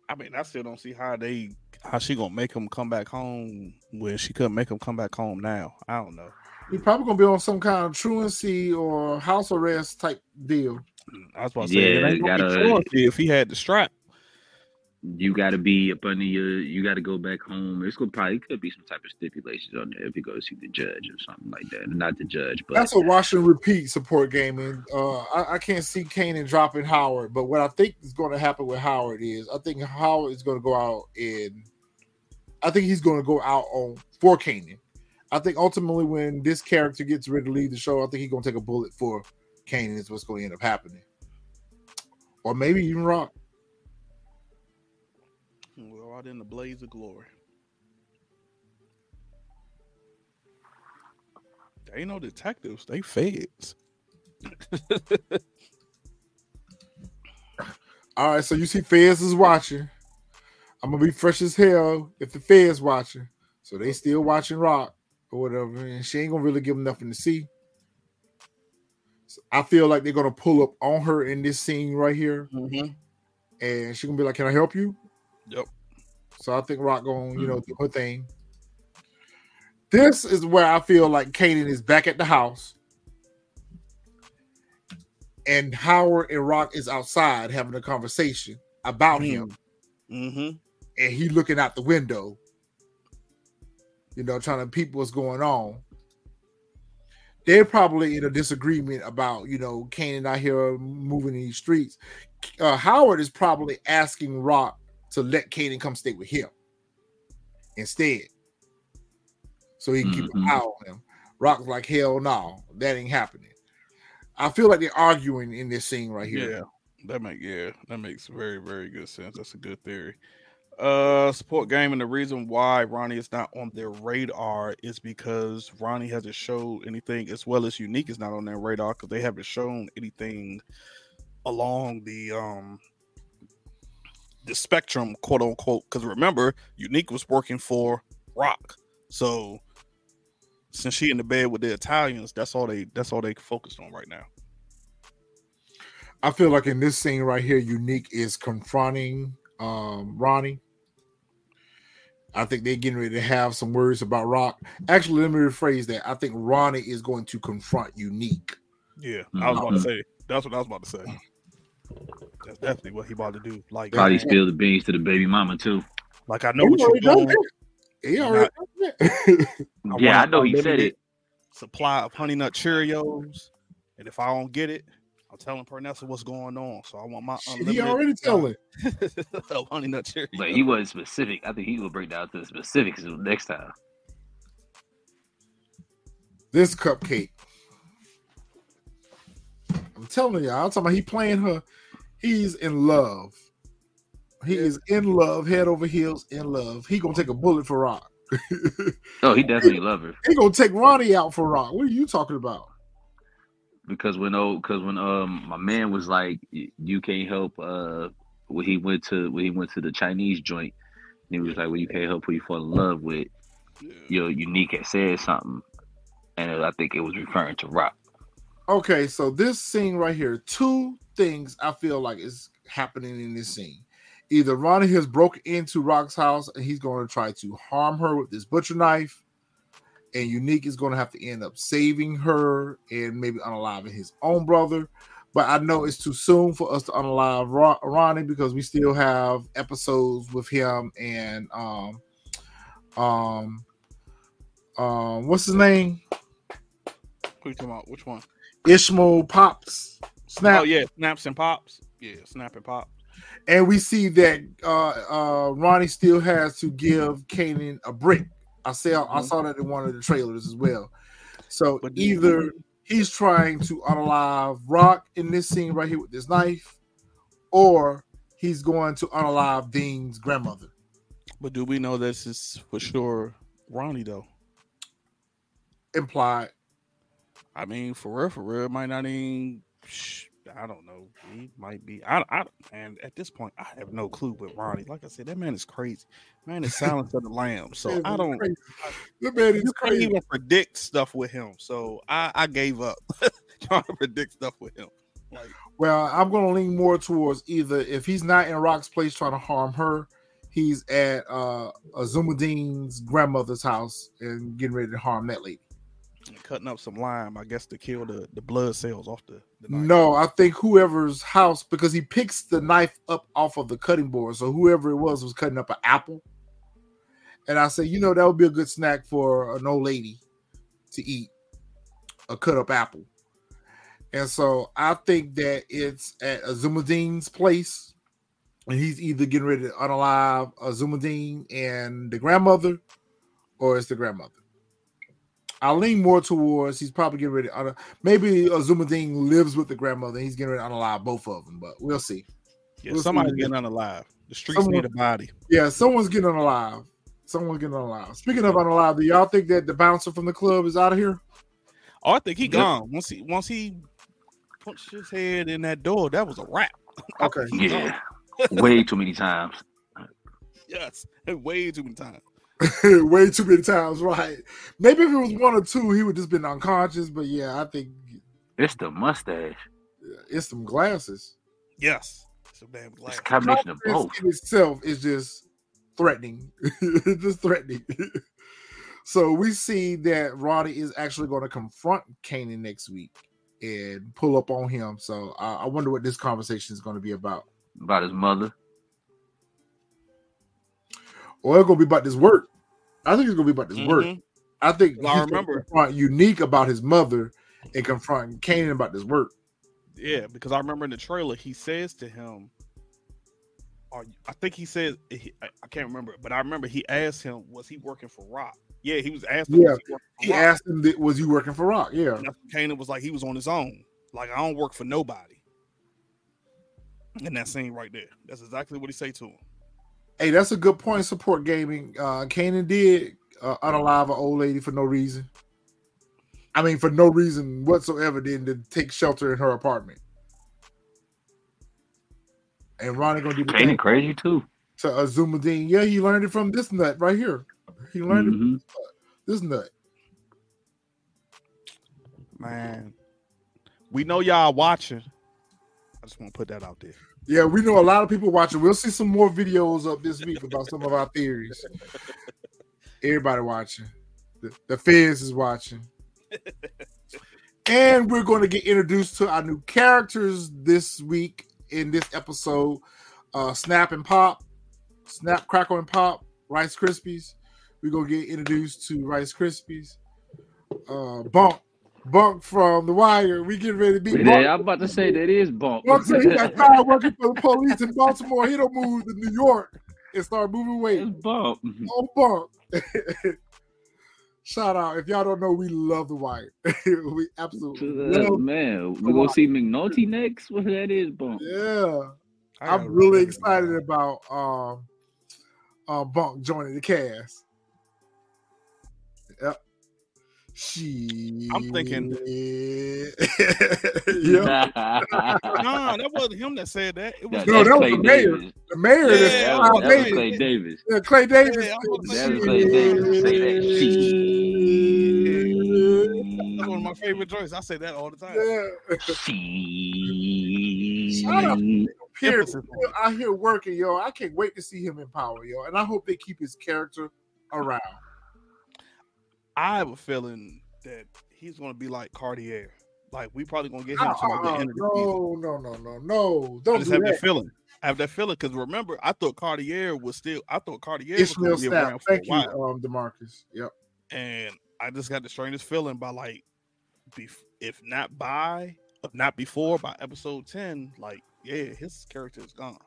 I mean, I still don't see how they how she gonna make him come back home when she couldn't make him come back home now. I don't know. He's probably gonna be on some kind of truancy or house arrest type deal. I was about to say it ain't gonna be gotta- truancy if he had the strap. You got to be up under your. You got to go back home. It's gonna probably could be some type of stipulations on there if you go see the judge or something like that. Not the judge, but That's a wash and repeat support game, and uh, I, I can't see Kanan dropping Howard. But what I think is going to happen with Howard is I think Howard is going to go out and I think he's going to go out on for Kanan. I think ultimately when this character gets ready to leave the show, I think he's going to take a bullet for Kanan. Is what's going to end up happening, or maybe even Raq. We're out in the blaze of glory. They ain't no detectives. They feds. (laughs) All right, so you see feds is watching. I'm gonna be fresh as hell if the feds watching. So they still watching Raq or whatever, and she ain't gonna really give them nothing to see. So I feel like they're gonna pull up on her in this scene right here, Mm-hmm. and she gonna be like, "Can I help you?" Yep. So I think Raq gonna, you know, do her thing. This is where I feel like Kanan is back at the house. And Howard and Raq is outside having a conversation about him Mm-hmm. and he looking out the window, you know, trying to peep what's going on. They're probably in a disagreement about, you know, Kanan out here moving in these streets. Uh, Howard is probably asking Raq to let Kanan come stay with him instead, so he can keep an eye on him. Raq's like, hell no, that ain't happening. I feel like they're arguing in this scene right here. Yeah, that make yeah, that makes very very good sense. That's a good theory. Uh, support game and the reason why Ronnie is not on their radar is because Ronnie hasn't showed anything as well as Unique is not on their radar because they haven't shown anything along the um the spectrum, quote unquote. Because remember, Unique was working for Raq, so since she in the bed with the Italians, that's all they that's all they focused on right now. I feel like in this scene right here, Unique is confronting um, Ronnie. I think they're getting ready to have some words about Raq. Actually, let me rephrase that. I think Ronnie is going to confront Unique. Yeah, I was about to say. That's what I was about to say. That's definitely what he about to do. Like, probably man, spill the beans to the baby mama too. like I know what you're doing. He already done that. I yeah, I know a he said it. Supply of Honey Nut Cheerios, and if I don't get it, I'm telling Pernessa what's going on, so I want my. Shit, he already telling. (laughs) honey nut cherry. But he wasn't specific. I think he will break down to the specifics next time. This cupcake. I'm telling y'all. I'm talking about he playing her. He's in love. He is in love, head over heels in love. He gonna take a bullet for Raq. (laughs) Oh, he definitely love her he gonna take Ronnie out for Raq. What are you talking about? because when oh, because when um my man was like, you can't help uh when he went to when he went to the Chinese joint, and he was like, well, you can't help who you fall in love with. Your unique had said something, and I think it was referring to Raq. Okay, so this scene right here, two things I feel like is happening in this scene. Either Ronnie has broke into Raq's house and he's going to try to harm her with this butcher knife, and Unique is going to have to end up saving her and maybe unaliving his own brother. But I know it's too soon for us to unalive Ron- Ronnie because we still have episodes with him and um um um what's his name Who you talking about? Which one? Ishmael Pops Snap Oh yeah, snaps and pops. Yeah, snap and pop. and we see that uh, uh, Ronnie still has to give Kanan a brick. I saw I Mhm. saw that in one of the trailers as well. So But either he's trying to unalive Raq in this scene right here with this knife, or he's going to unalive Dean's grandmother. But do we know this is for sure Ronnie though? Implied. I mean, for real, for real, it might not even. I don't know. He might be. I, I, and at this point, I have no clue with Ronnie. Like I said, that man is crazy. Man is silence of the lamb. So Man, I don't. crazy. The man is You can't even predict stuff with him. So I, I gave up (laughs) trying to predict stuff with him. Like, Well, I'm going to lean more towards either if he's not in Raq's place trying to harm her, he's at uh, Azumadin's grandmother's house and getting ready to harm that lady. Cutting up some lime, I guess, to kill the, the blood cells off the. the. No, I think whoever's house because he picks the knife up off of the cutting board. So whoever it was was cutting up an apple. And I said, you know, that would be a good snack for an old lady to eat a cut up apple. And so I think that it's at Azumadin's place. And he's either getting ready to unalive Azumadin and the grandmother, or it's the grandmother. I lean more towards he's probably getting ready to un- maybe uh, Azumadin lives with the grandmother and he's getting ready to unalive both of them, but we'll see. Yeah, We'll see somebody's what getting unalive. The streets Someone- need a body. Yeah, someone's getting unalive. Someone's getting unalive. Speaking of unalive, do y'all think that the bouncer from the club is out of here? Oh, I think he Yep. gone. Once he once he punched his head in that door, that was a wrap. (laughs) Okay. Yeah, way too many times. (laughs) Yes, way too many times. (laughs) Way too many times, right? Maybe if it was one or two, he would just been unconscious. But yeah, I think It's the mustache. it's some glasses. Yes, some damn It's glass. a combination of both. In itself is just threatening. (laughs) It's just threatening. (laughs) so we see that Roddy is actually going to confront Kanan next week and pull up on him. So I I wonder what this conversation is going to be about. About his mother. Or it's to be about this work. I think it's going to be about this work. Mhm. I think Well, I gonna remember- unique about his mother and confronting Kanan about this work. Yeah, because I remember in the trailer he says to him, "Are you, I think he said he, I, I can't remember, but I remember he asked him, "Was he working for Raq?" Yeah, he was asked. Him, Yeah, was he, He asked him, that, "Was you working for Raq?" Yeah, And Kanan was like, he was on his own. Like I don't work for nobody. In that scene right there, that's exactly what he say to him. Hey, that's a good point. Support gaming. Uh, Kanan did uh, unalive an old lady for no reason. I mean, for no reason whatsoever, than to take shelter in her apartment. And Ronnie gonna do the Kanan crazy too. to Azumadine. Yeah, he learned it from this nut right here. He learned it Mhm. from this nut. Man, we know y'all watching. I just want to put that out there. Yeah, we know a lot of people watching. We'll see some more videos up this week about some of our theories. Everybody watching. The, the is watching. and we're going to get introduced to our new characters this week in this episode. Uh, Snap and Pop, Snap, Crackle and Pop, Rice Krispies. We're going to get introduced to Rice Krispies. Uh, Bump, Bunk from The Wire. We get ready to beat Yeah, Bunk. I'm about to say that is bump. Bunk said he got (laughs) tired working for the police in Baltimore. He don't move to New York and start moving weight. It's bump. Oh, Bunk. Shout out. If y'all don't know, we love The Wire. (laughs) we absolutely love man, we gonna see McNulty next. What that is, bump. Yeah. I I'm really excited about um uh Bunk joining the cast. She I'm thinking- yeah. No, (laughs) that wasn't him that said that. It was That- No, that's that was the mayor. Davis. The mayor Yeah, is That yeah, was, that was Davis. Clay Davis. Yeah, Clay Davis. Yeah, That was Clay Davis. Say that. That's one of my favorite joints. I say that all the time. Yeah. She. Shut up. Here, Emphasis on it. out here working, yo. I can't wait to see him in power, yo. And I hope they keep his character around. I have a feeling that he's gonna be like Cartier. Like we probably gonna get him to like the Uh-uh, end of the season. no, no, no, no, no. I Don't just do have that. that feeling. I have that feeling because remember, I thought Cartier was still. I thought Cartier was Ishmael going to be around for a Thank you, um, Demarcus. Yep. and I just got the strangest feeling by like, bef- if not by, if not before, by episode ten, like yeah, his character is gone.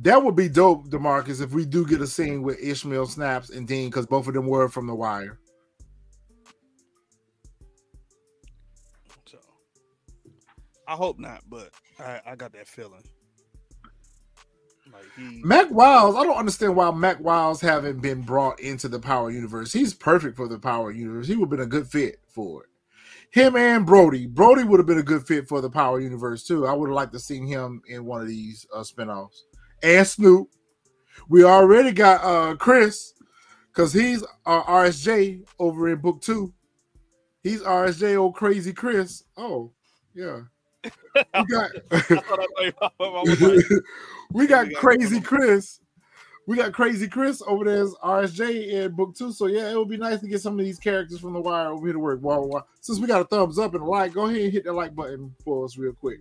That would be dope, Demarcus, if we do get a scene with Ishmael Snaps and Dean, because both of them were from The Wire. I hope not, but I, I got that feeling. Like he, Mac Wiles, I don't understand why Mac Wiles haven't been brought into the Power Universe. He's perfect for the Power Universe. He would have been a good fit for it. Him and Brody. Brody would have been a good fit for the Power Universe too. I would have liked to seen him in one of these uh, spinoffs. And Snoop. We already got uh Chris because he's uh, RSJ over in book two. He's RSJ, old crazy Chris. Oh, yeah. We got (laughs) I thought I, I was like, we got crazy Chris. We got crazy Chris over there as RSJ in book two. So yeah, it would be nice to get some of these characters from the wire over here to work. Wow, wow. Since we got a thumbs up and a like, go ahead and hit that like button for us real quick.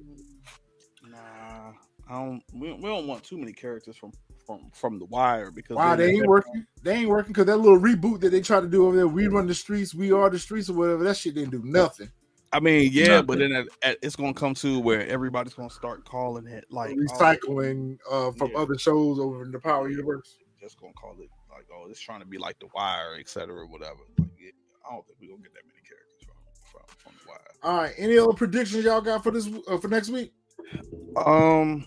Nah, I don't. We, we don't want too many characters from from from the wire because Wow, then they ain't working. They ain't working because that little reboot that they tried to do over there, we run the streets, we are the streets, or whatever. That shit didn't do nothing. I mean, yeah, but then at, at, it's gonna come to where everybody's gonna start calling it like oh, Recycling uh, from Yeah. other shows over in the Power Universe. just gonna call it like oh, it's trying to be like the wire, etc. Or whatever. Like, yeah, I don't think we're gonna get that many characters from from, from the wire. All right, any other predictions y'all got for this uh, for next week? Um,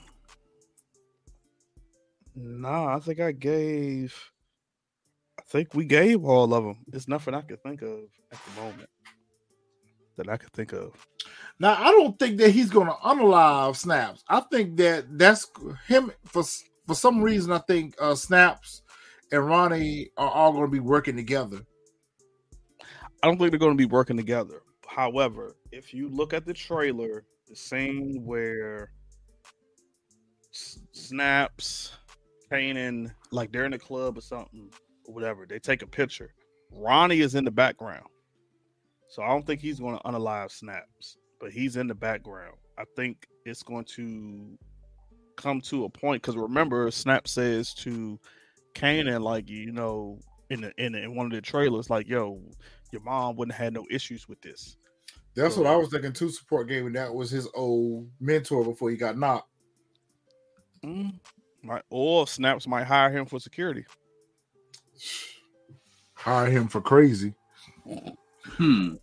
nah, I think I gave. I think we gave all of them. There's nothing I could think of at the moment that I could think of. Now, I don't think that he's going to unalive Snaps. I think that that's him for for some reason. I think uh, Snaps and Ronnie are all going to be working together. I don't think they're going to be working together. However, if you look at the trailer, the scene where S- Snaps, Kanan, like they're in a club or something, or whatever, they take a picture. Ronnie is in the background. So I don't think he's going to unalive Snaps, but he's in the background. I think it's going to come to a point because remember, Snap says to Kanan, like, you know, in the, in, the, in one of the trailers, like, yo, your mom wouldn't have had no issues with this. That's what I was thinking. Two support game, and that was his old mentor before he got knocked. Mm, Right. Or Snaps might hire him for security. (sighs) Hire him for crazy. Hmm.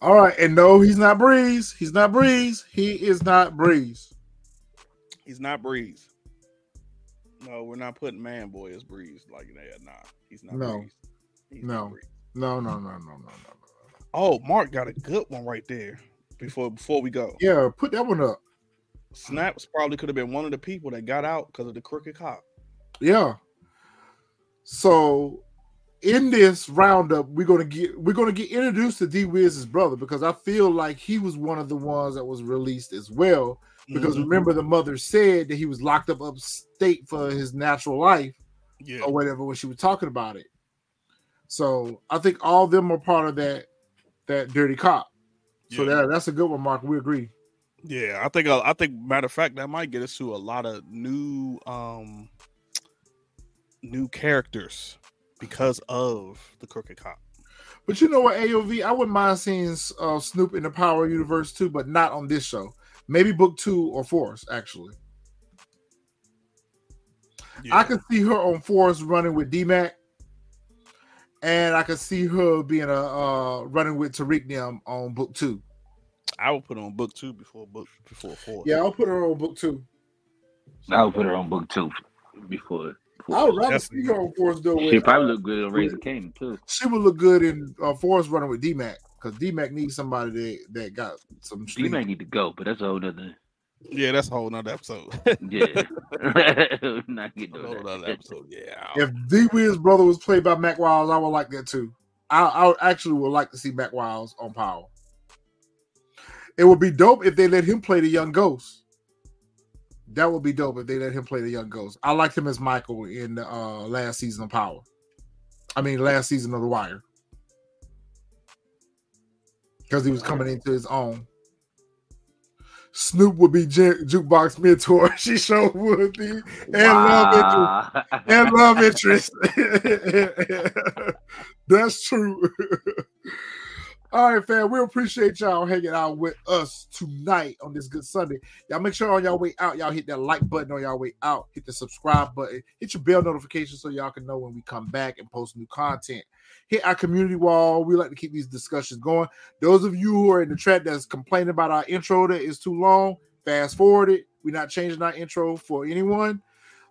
All right, and no, he's not Breeze. He's not Breeze. He is not Breeze. He's not Breeze. No, we're not putting Man Boy as Breeze like that. Nah, he's not No. Breeze. He's No. not Breeze. No, no, no, no, no, no. no. Oh, Mark got a good one right there. Before before we go, Yeah, put that one up. Snaps probably could have been one of the people that got out because of the crooked cop. Yeah. So in this roundup, we're gonna get we're gonna get introduced to D Wiz's brother because I feel like he was one of the ones that was released as well. Because Mhm. remember, the mother said that he was locked up upstate for his natural life yeah, or whatever when she was talking about it. So I think all of them are part of that that dirty cop. So Yeah. that that's a good one, Mark. We agree. Yeah, I think uh, I think matter of fact that might get us to a lot of new um new characters because of the crooked cop. But you know what, AOV, I wouldn't mind seeing uh, Snoop in the Power Universe too, but not on this show. Maybe book two or Force, actually. Yeah. I could see her on Force running with D Mac, and I could see her being a uh, running with Tariq them on book two. I would put her on book two before book before four. Yeah, I'll put her on book two. I would put her on book two before. I would rather see her on Force though. She probably look good on Raising Kanan too. She would look good in uh, Force running with D Mac because D Mac needs somebody that, that got some. D Mac need to go, but that's a whole nother. Yeah, that's a whole nother episode. (laughs) yeah, (laughs) not get a whole nother episode. Yeah. If D Will's brother was played by Mac Wiles, I would like that too. I, I actually would like to see Mac Wiles on Power. It would be dope if they let him play the young ghost. That would be dope if they let him play the young ghost. I liked him as Michael in the uh, last season of Power. I mean, last season of The Wire. Because he was coming into his own. Snoop would be J- jukebox mentor. (laughs) She sure would be, and wow. love interest, and love (laughs) interest. (laughs) That's true. All right, fam. We appreciate y'all hanging out with us tonight on this good Sunday. Y'all make sure on y'all way out, y'all hit that like button on y'all way out. Hit the subscribe button. Hit your bell notification so y'all can know when we come back and post new content. Hit our community wall. We like to keep these discussions going. Those of you who are in the chat that's complaining about our intro that is too long, fast forward it. We're not changing our intro for anyone.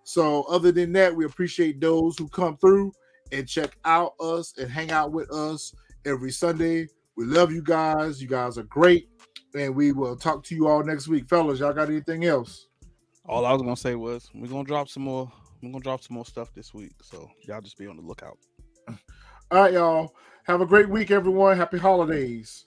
So, other than that, we appreciate those who come through and check out us and hang out with us every Sunday we love you guys. You guys are great. And we will talk to you all next week. Fellas, y'all got anything else? All I was gonna say was we're gonna drop some more, we're gonna drop some more stuff this week. So y'all just be on the lookout. (laughs) All right, y'all. Have a great week, everyone. Happy holidays.